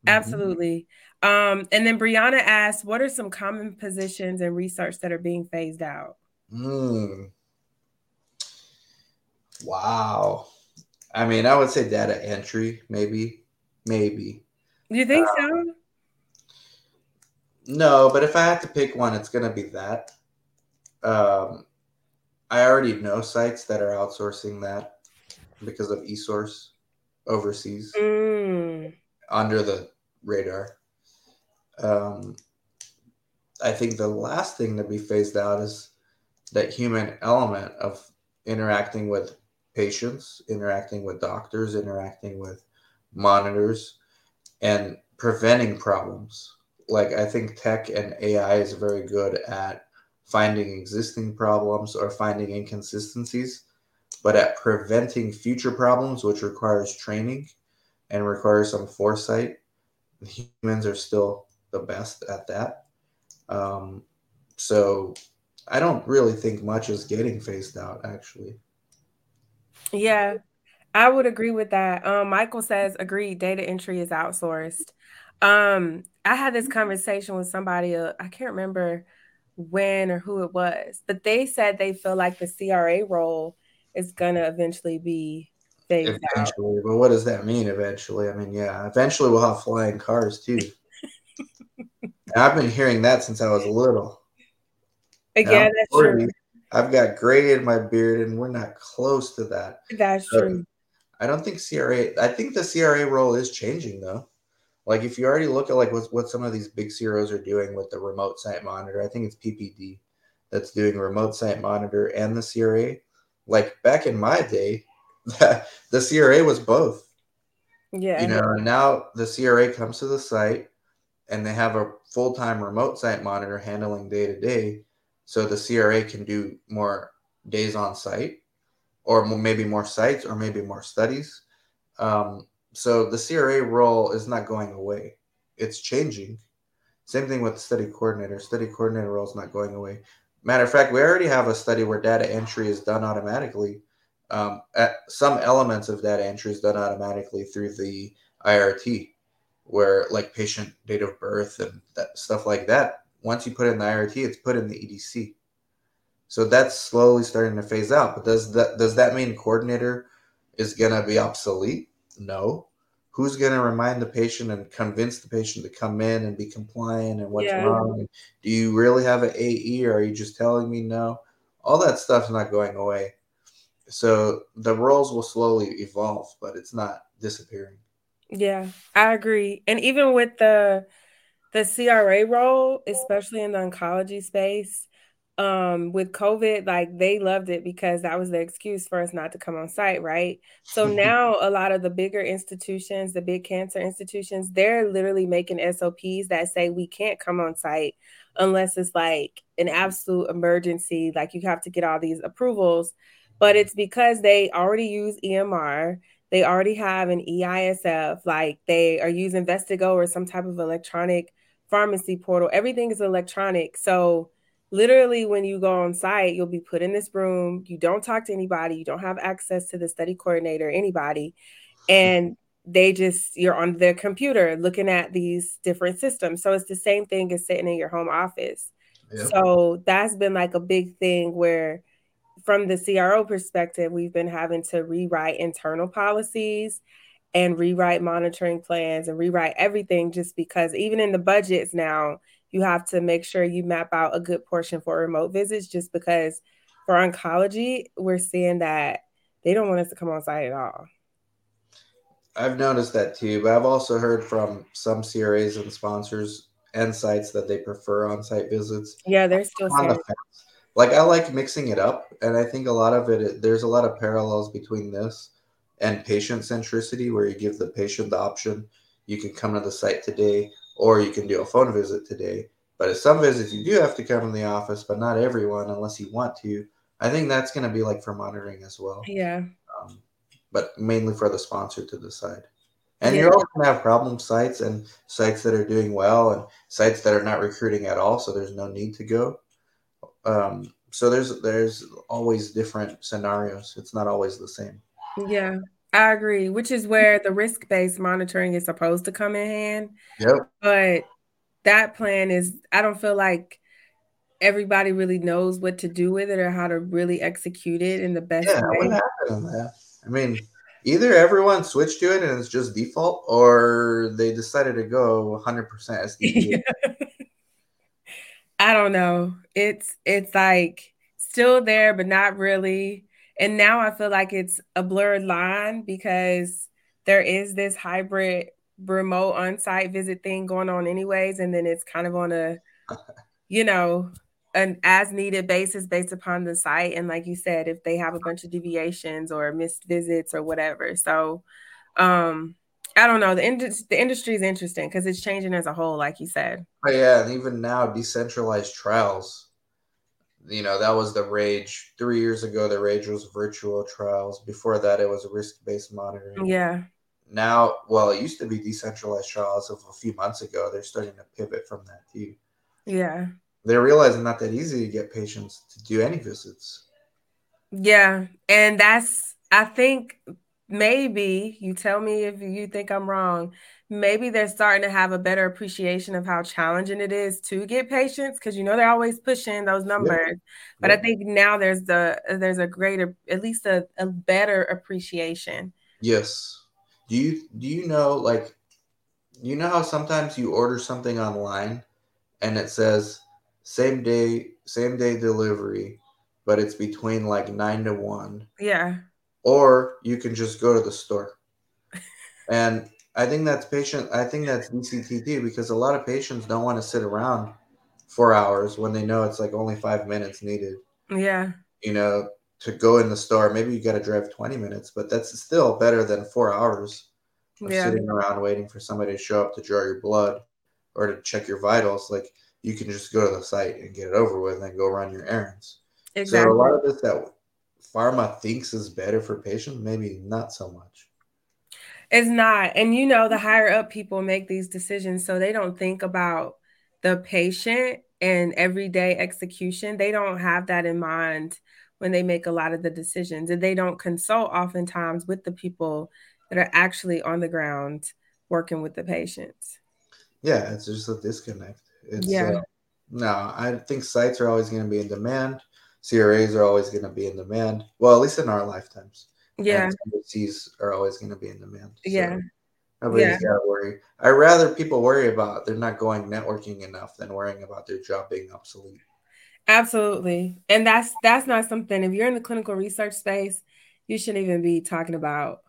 Mm-hmm. Absolutely. Um, and then Brianna asked, what are some common positions and research that are being phased out? Mm. Wow. I mean, I would say data entry, maybe, maybe. You think um, so? No, but if I had to pick one, it's gonna be that. um, I already know sites that are outsourcing that because of eSource overseas Mm. under the radar. Um, I think the last thing to be phased out is that human element of interacting with patients, interacting with doctors, interacting with monitors, and preventing problems. Like I think tech and AI is very good at finding existing problems or finding inconsistencies, but at preventing future problems, which requires training and requires some foresight. Humans are still the best at that. Um, so I don't really think much is getting phased out, actually. Yeah, I would agree with that. Um, Michael says, agreed, data entry is outsourced. Um, I had this conversation with somebody, uh, I can't remember when or who it was, but they said they feel like the CRA role is going to eventually be eventually, out. But what does that mean eventually? I mean, yeah, eventually we'll have flying cars too. I've been hearing that since I was little. Yeah, that's 40. true. I've got gray in my beard, and we're not close to that. That's so, true. I don't think CRA. I think the CRA role is changing though. Like if you already look at like what what some of these big CROs are doing with the remote site monitor, I think it's PPD that's doing remote site monitor and the CRA. Like back in my day, the CRA was both. Yeah. You know, and now the CRA comes to the site and they have a full time remote site monitor handling day to day. So the CRA can do more days on site or maybe more sites or maybe more studies. Um, so the CRA role is not going away, it's changing. Same thing with the study coordinator. Study coordinator role is not going away. Matter of fact, we already have a study where data entry is done automatically. Um, some elements of that entry is done automatically through the IRT, where like patient date of birth and that stuff like that. Once you put in the IRT, it's put in the EDC. So that's slowly starting to phase out. But does that does that mean coordinator is gonna be obsolete? No. Who's gonna remind the patient and convince the patient to come in and be compliant and what's yeah. wrong? Do you really have an AE or are you just telling me no? All that stuff's not going away. So the roles will slowly evolve, but it's not disappearing. Yeah, I agree. And even with the the CRA role, especially in the oncology space, um with covid like they loved it because that was the excuse for us not to come on site right so now a lot of the bigger institutions the big cancer institutions they're literally making sops that say we can't come on site unless it's like an absolute emergency like you have to get all these approvals but it's because they already use emr they already have an eisf like they are using vestigo or some type of electronic pharmacy portal. Everything is electronic. So literally when you go on site you'll be put in this room. You don't talk to anybody. You don't have access to the study coordinator anybody. And they just you're on their computer looking at these different systems. So it's the same thing as sitting in your home office. Yep. so that's been like a big thing where from the cro perspective we've been having to rewrite internal policies and rewrite monitoring plans and rewrite everything just because even in the budgets now you have to make sure you map out a good portion for remote visits just because for oncology, we're seeing that they don't want us to come on site at all. I've noticed that too, but I've also heard from some CRAs and sponsors and sites that they prefer on site visits. Yeah, they're still on the fence. Like I like mixing it up, and I think a lot of it there's a lot of parallels between this and patient centricity, where you give the patient the option. You can come to the site today or you can do a phone visit today. But at some visits, you do have to come in the office, but not everyone unless you want to. I think that's going to be like for monitoring as well. Yeah. Um, but mainly for the sponsor to decide. And yeah. you're also going to have problem sites and sites that are doing well and sites that are not recruiting at all. So there's no need to go. Um, so there's there's always different scenarios. It's not always the same. Yeah. I agree, which is where the risk based monitoring is supposed to come in hand. Yep. But that plan is, I don't feel like everybody really knows what to do with it or how to really execute it in the best yeah, way. What happened that? I mean, either everyone switched to it and it's just default, or they decided to go 100% SDV. I don't know. It's it's like still there, but not really. And now I feel like it's a blurred line because there is this hybrid remote on-site visit thing going on anyways and then it's kind of on a you know an as needed basis based upon the site and like you said if they have a bunch of deviations or missed visits or whatever so um i don't know the, ind- the industry is interesting because it's changing as a whole like you said oh, yeah and even now decentralized trials you know that was the rage three years ago the rage was virtual trials before that it was risk-based monitoring yeah now, well, it used to be decentralized trials of a few months ago. They're starting to pivot from that too. Yeah. They're realizing not that easy to get patients to do any visits. Yeah. And that's, I think maybe you tell me if you think I'm wrong. Maybe they're starting to have a better appreciation of how challenging it is to get patients because you know they're always pushing those numbers. Yep. But yep. I think now there's the there's a greater, at least a, a better appreciation. Yes do you do you know like you know how sometimes you order something online and it says same day same day delivery, but it's between like nine to one. Yeah. Or you can just go to the store. and I think that's patient. I think that's DCTT because a lot of patients don't want to sit around four hours when they know it's like only five minutes needed. Yeah. You know, to go in the store. Maybe you got to drive 20 minutes, but that's still better than four hours of yeah. sitting around waiting for somebody to show up to draw your blood or to check your vitals. Like you can just go to the site and get it over with and go run your errands. Exactly. So a lot of this that pharma thinks is better for patients, maybe not so much. It's not. And you know, the higher up people make these decisions, so they don't think about the patient and everyday execution. They don't have that in mind when they make a lot of the decisions and they don't consult oftentimes with the people that are actually on the ground working with the patients yeah it's just a disconnect it's, yeah uh, no i think sites are always going to be in demand cras are always going to be in demand well at least in our lifetimes yeah Cs are always going to be in demand so yeah nobody's yeah. got to worry i rather people worry about they're not going networking enough than worrying about their job being obsolete Absolutely. And that's that's not something if you're in the clinical research space, you shouldn't even be talking about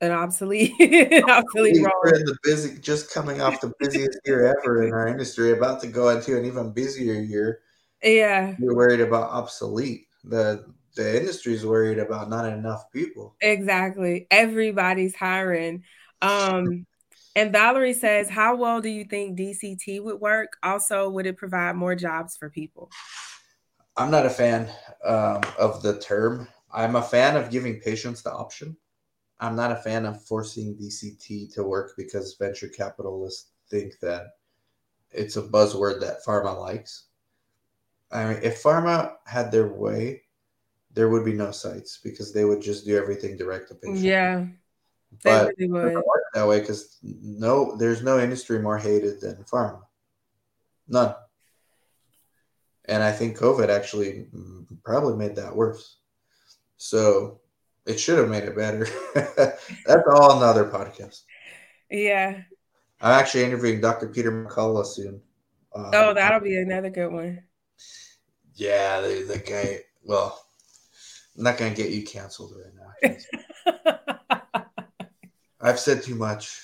an obsolete obsolete role. We're in the busy just coming off the busiest year ever in our industry, about to go into an even busier year. Yeah. You're worried about obsolete. The the industry is worried about not enough people. Exactly. Everybody's hiring. Um and Valerie says, How well do you think DCT would work? Also, would it provide more jobs for people? I'm not a fan um, of the term. I'm a fan of giving patients the option. I'm not a fan of forcing DCT to work because venture capitalists think that it's a buzzword that pharma likes. I mean, if pharma had their way, there would be no sites because they would just do everything direct to patient. Yeah, but really would. that way because no, there's no industry more hated than pharma. None. And I think COVID actually probably made that worse. So it should have made it better. That's all another podcast. Yeah. I'm actually interviewing Dr. Peter McCullough soon. Um, oh, that'll be another good one. Yeah, the, the guy. Well, I'm not gonna get you canceled right now. I've said too much.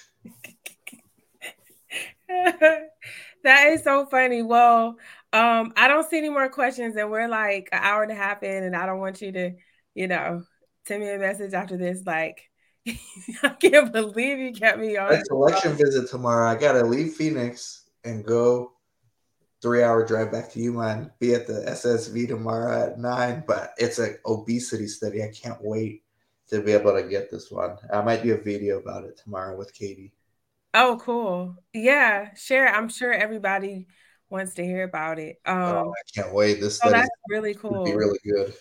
that is so funny. Well, um, I don't see any more questions, and we're like an hour and a half in, and I don't want you to, you know, send me a message after this. Like, I can't believe you kept me on. A selection visit tomorrow. I gotta leave Phoenix and go three hour drive back to Yuma be at the SSV tomorrow at nine. But it's an obesity study. I can't wait to be able to get this one. I might do a video about it tomorrow with Katie. Oh, cool. Yeah, share. I'm sure everybody wants to hear about it. Oh, um, oh, I can't wait. This oh, that's really cool. Be really good.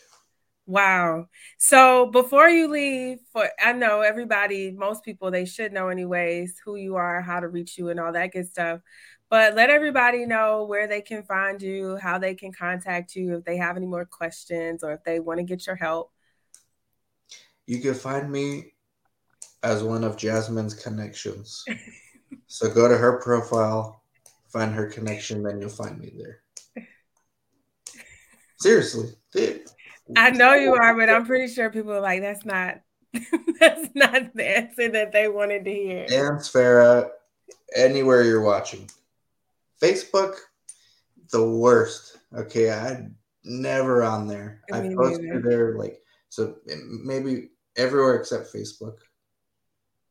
Wow. So before you leave, for I know everybody, most people they should know anyways who you are, how to reach you, and all that good stuff. But let everybody know where they can find you, how they can contact you if they have any more questions or if they want to get your help. You can find me as one of Jasmine's connections. so go to her profile, find her connection, then you'll find me there. Seriously, dude. I know you are, but I'm pretty sure people are like, that's not that's not the answer that they wanted to hear. Dan Sfera, anywhere you're watching. Facebook, the worst. Okay, I never on there. I Me post neither. there like so maybe everywhere except Facebook.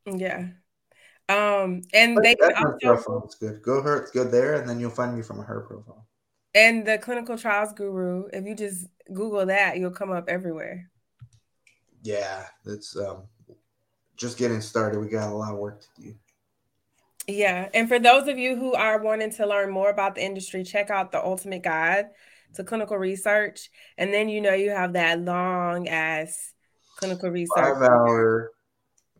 Yeah. Um, and But they can Jasmine's also profile is good. Go her, go there, and then you'll find me from her profile. and the clinical trials guru, if you just Google that, you'll come up everywhere. Yeah, it's um just getting started. We got a lot of work to do. Yeah. And for those of you who are wanting to learn more about the industry, check out the ultimate guide to clinical research. And then you know you have that long ass clinical research. Five hour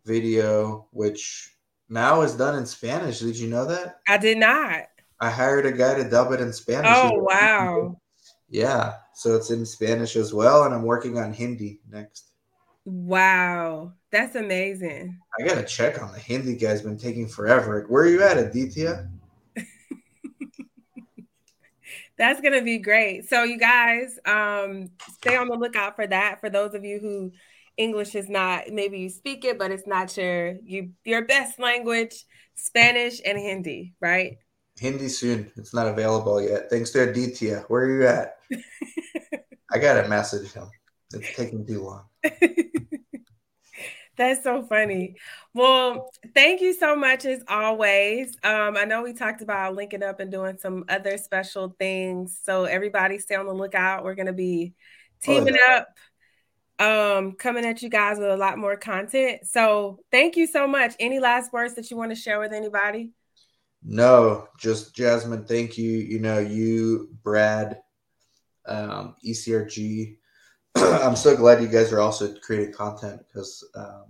video, which now is done in Spanish. Did you know that? I did not. I hired a guy to dub it in Spanish. Oh wow. Yeah, so it's in Spanish as well, and I'm working on Hindi next. Wow. That's amazing. I gotta check on the Hindi guy's been taking forever. Where are you at, Aditya? That's gonna be great. So you guys, um, stay on the lookout for that. For those of you who English is not, maybe you speak it, but it's not your you your best language, Spanish and Hindi, right? Hindi soon. It's not available yet. Thanks to Aditya. Where are you at? I gotta message him. It's taking too long. That's so funny. Well, thank you so much as always. Um, I know we talked about linking up and doing some other special things. So everybody stay on the lookout. We're gonna be teaming up, um, coming at you guys with a lot more content. So thank you so much. Any last words that you want to share with anybody? No, just Jasmine. Thank you. You know, you, Brad, um, ECRG. I'm so glad you guys are also creating content because, um,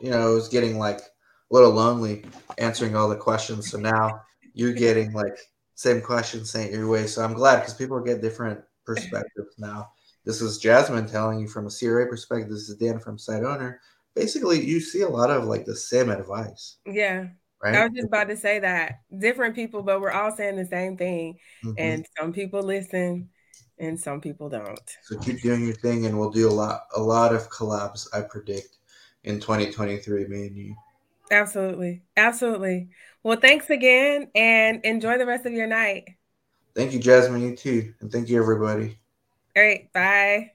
you know, it was getting like a little lonely answering all the questions. So now you're getting like same questions sent your way. So I'm glad because people get different perspectives now. This is Jasmine telling you from a CRA perspective. This is Dan from Site Owner. Basically, you see a lot of like the same advice, Yeah, right? I was just about to say that. Different people, but we're all saying the same thing. Mhm. And some people listen and some people don't. So keep doing your thing, and we'll do a lot, a lot of collabs. I predict in 2023, me and you. Absolutely. Absolutely. Well, thanks again and enjoy the rest of your night. Thank you, Jasmine. You too, and thank you, everybody. All right. Bye.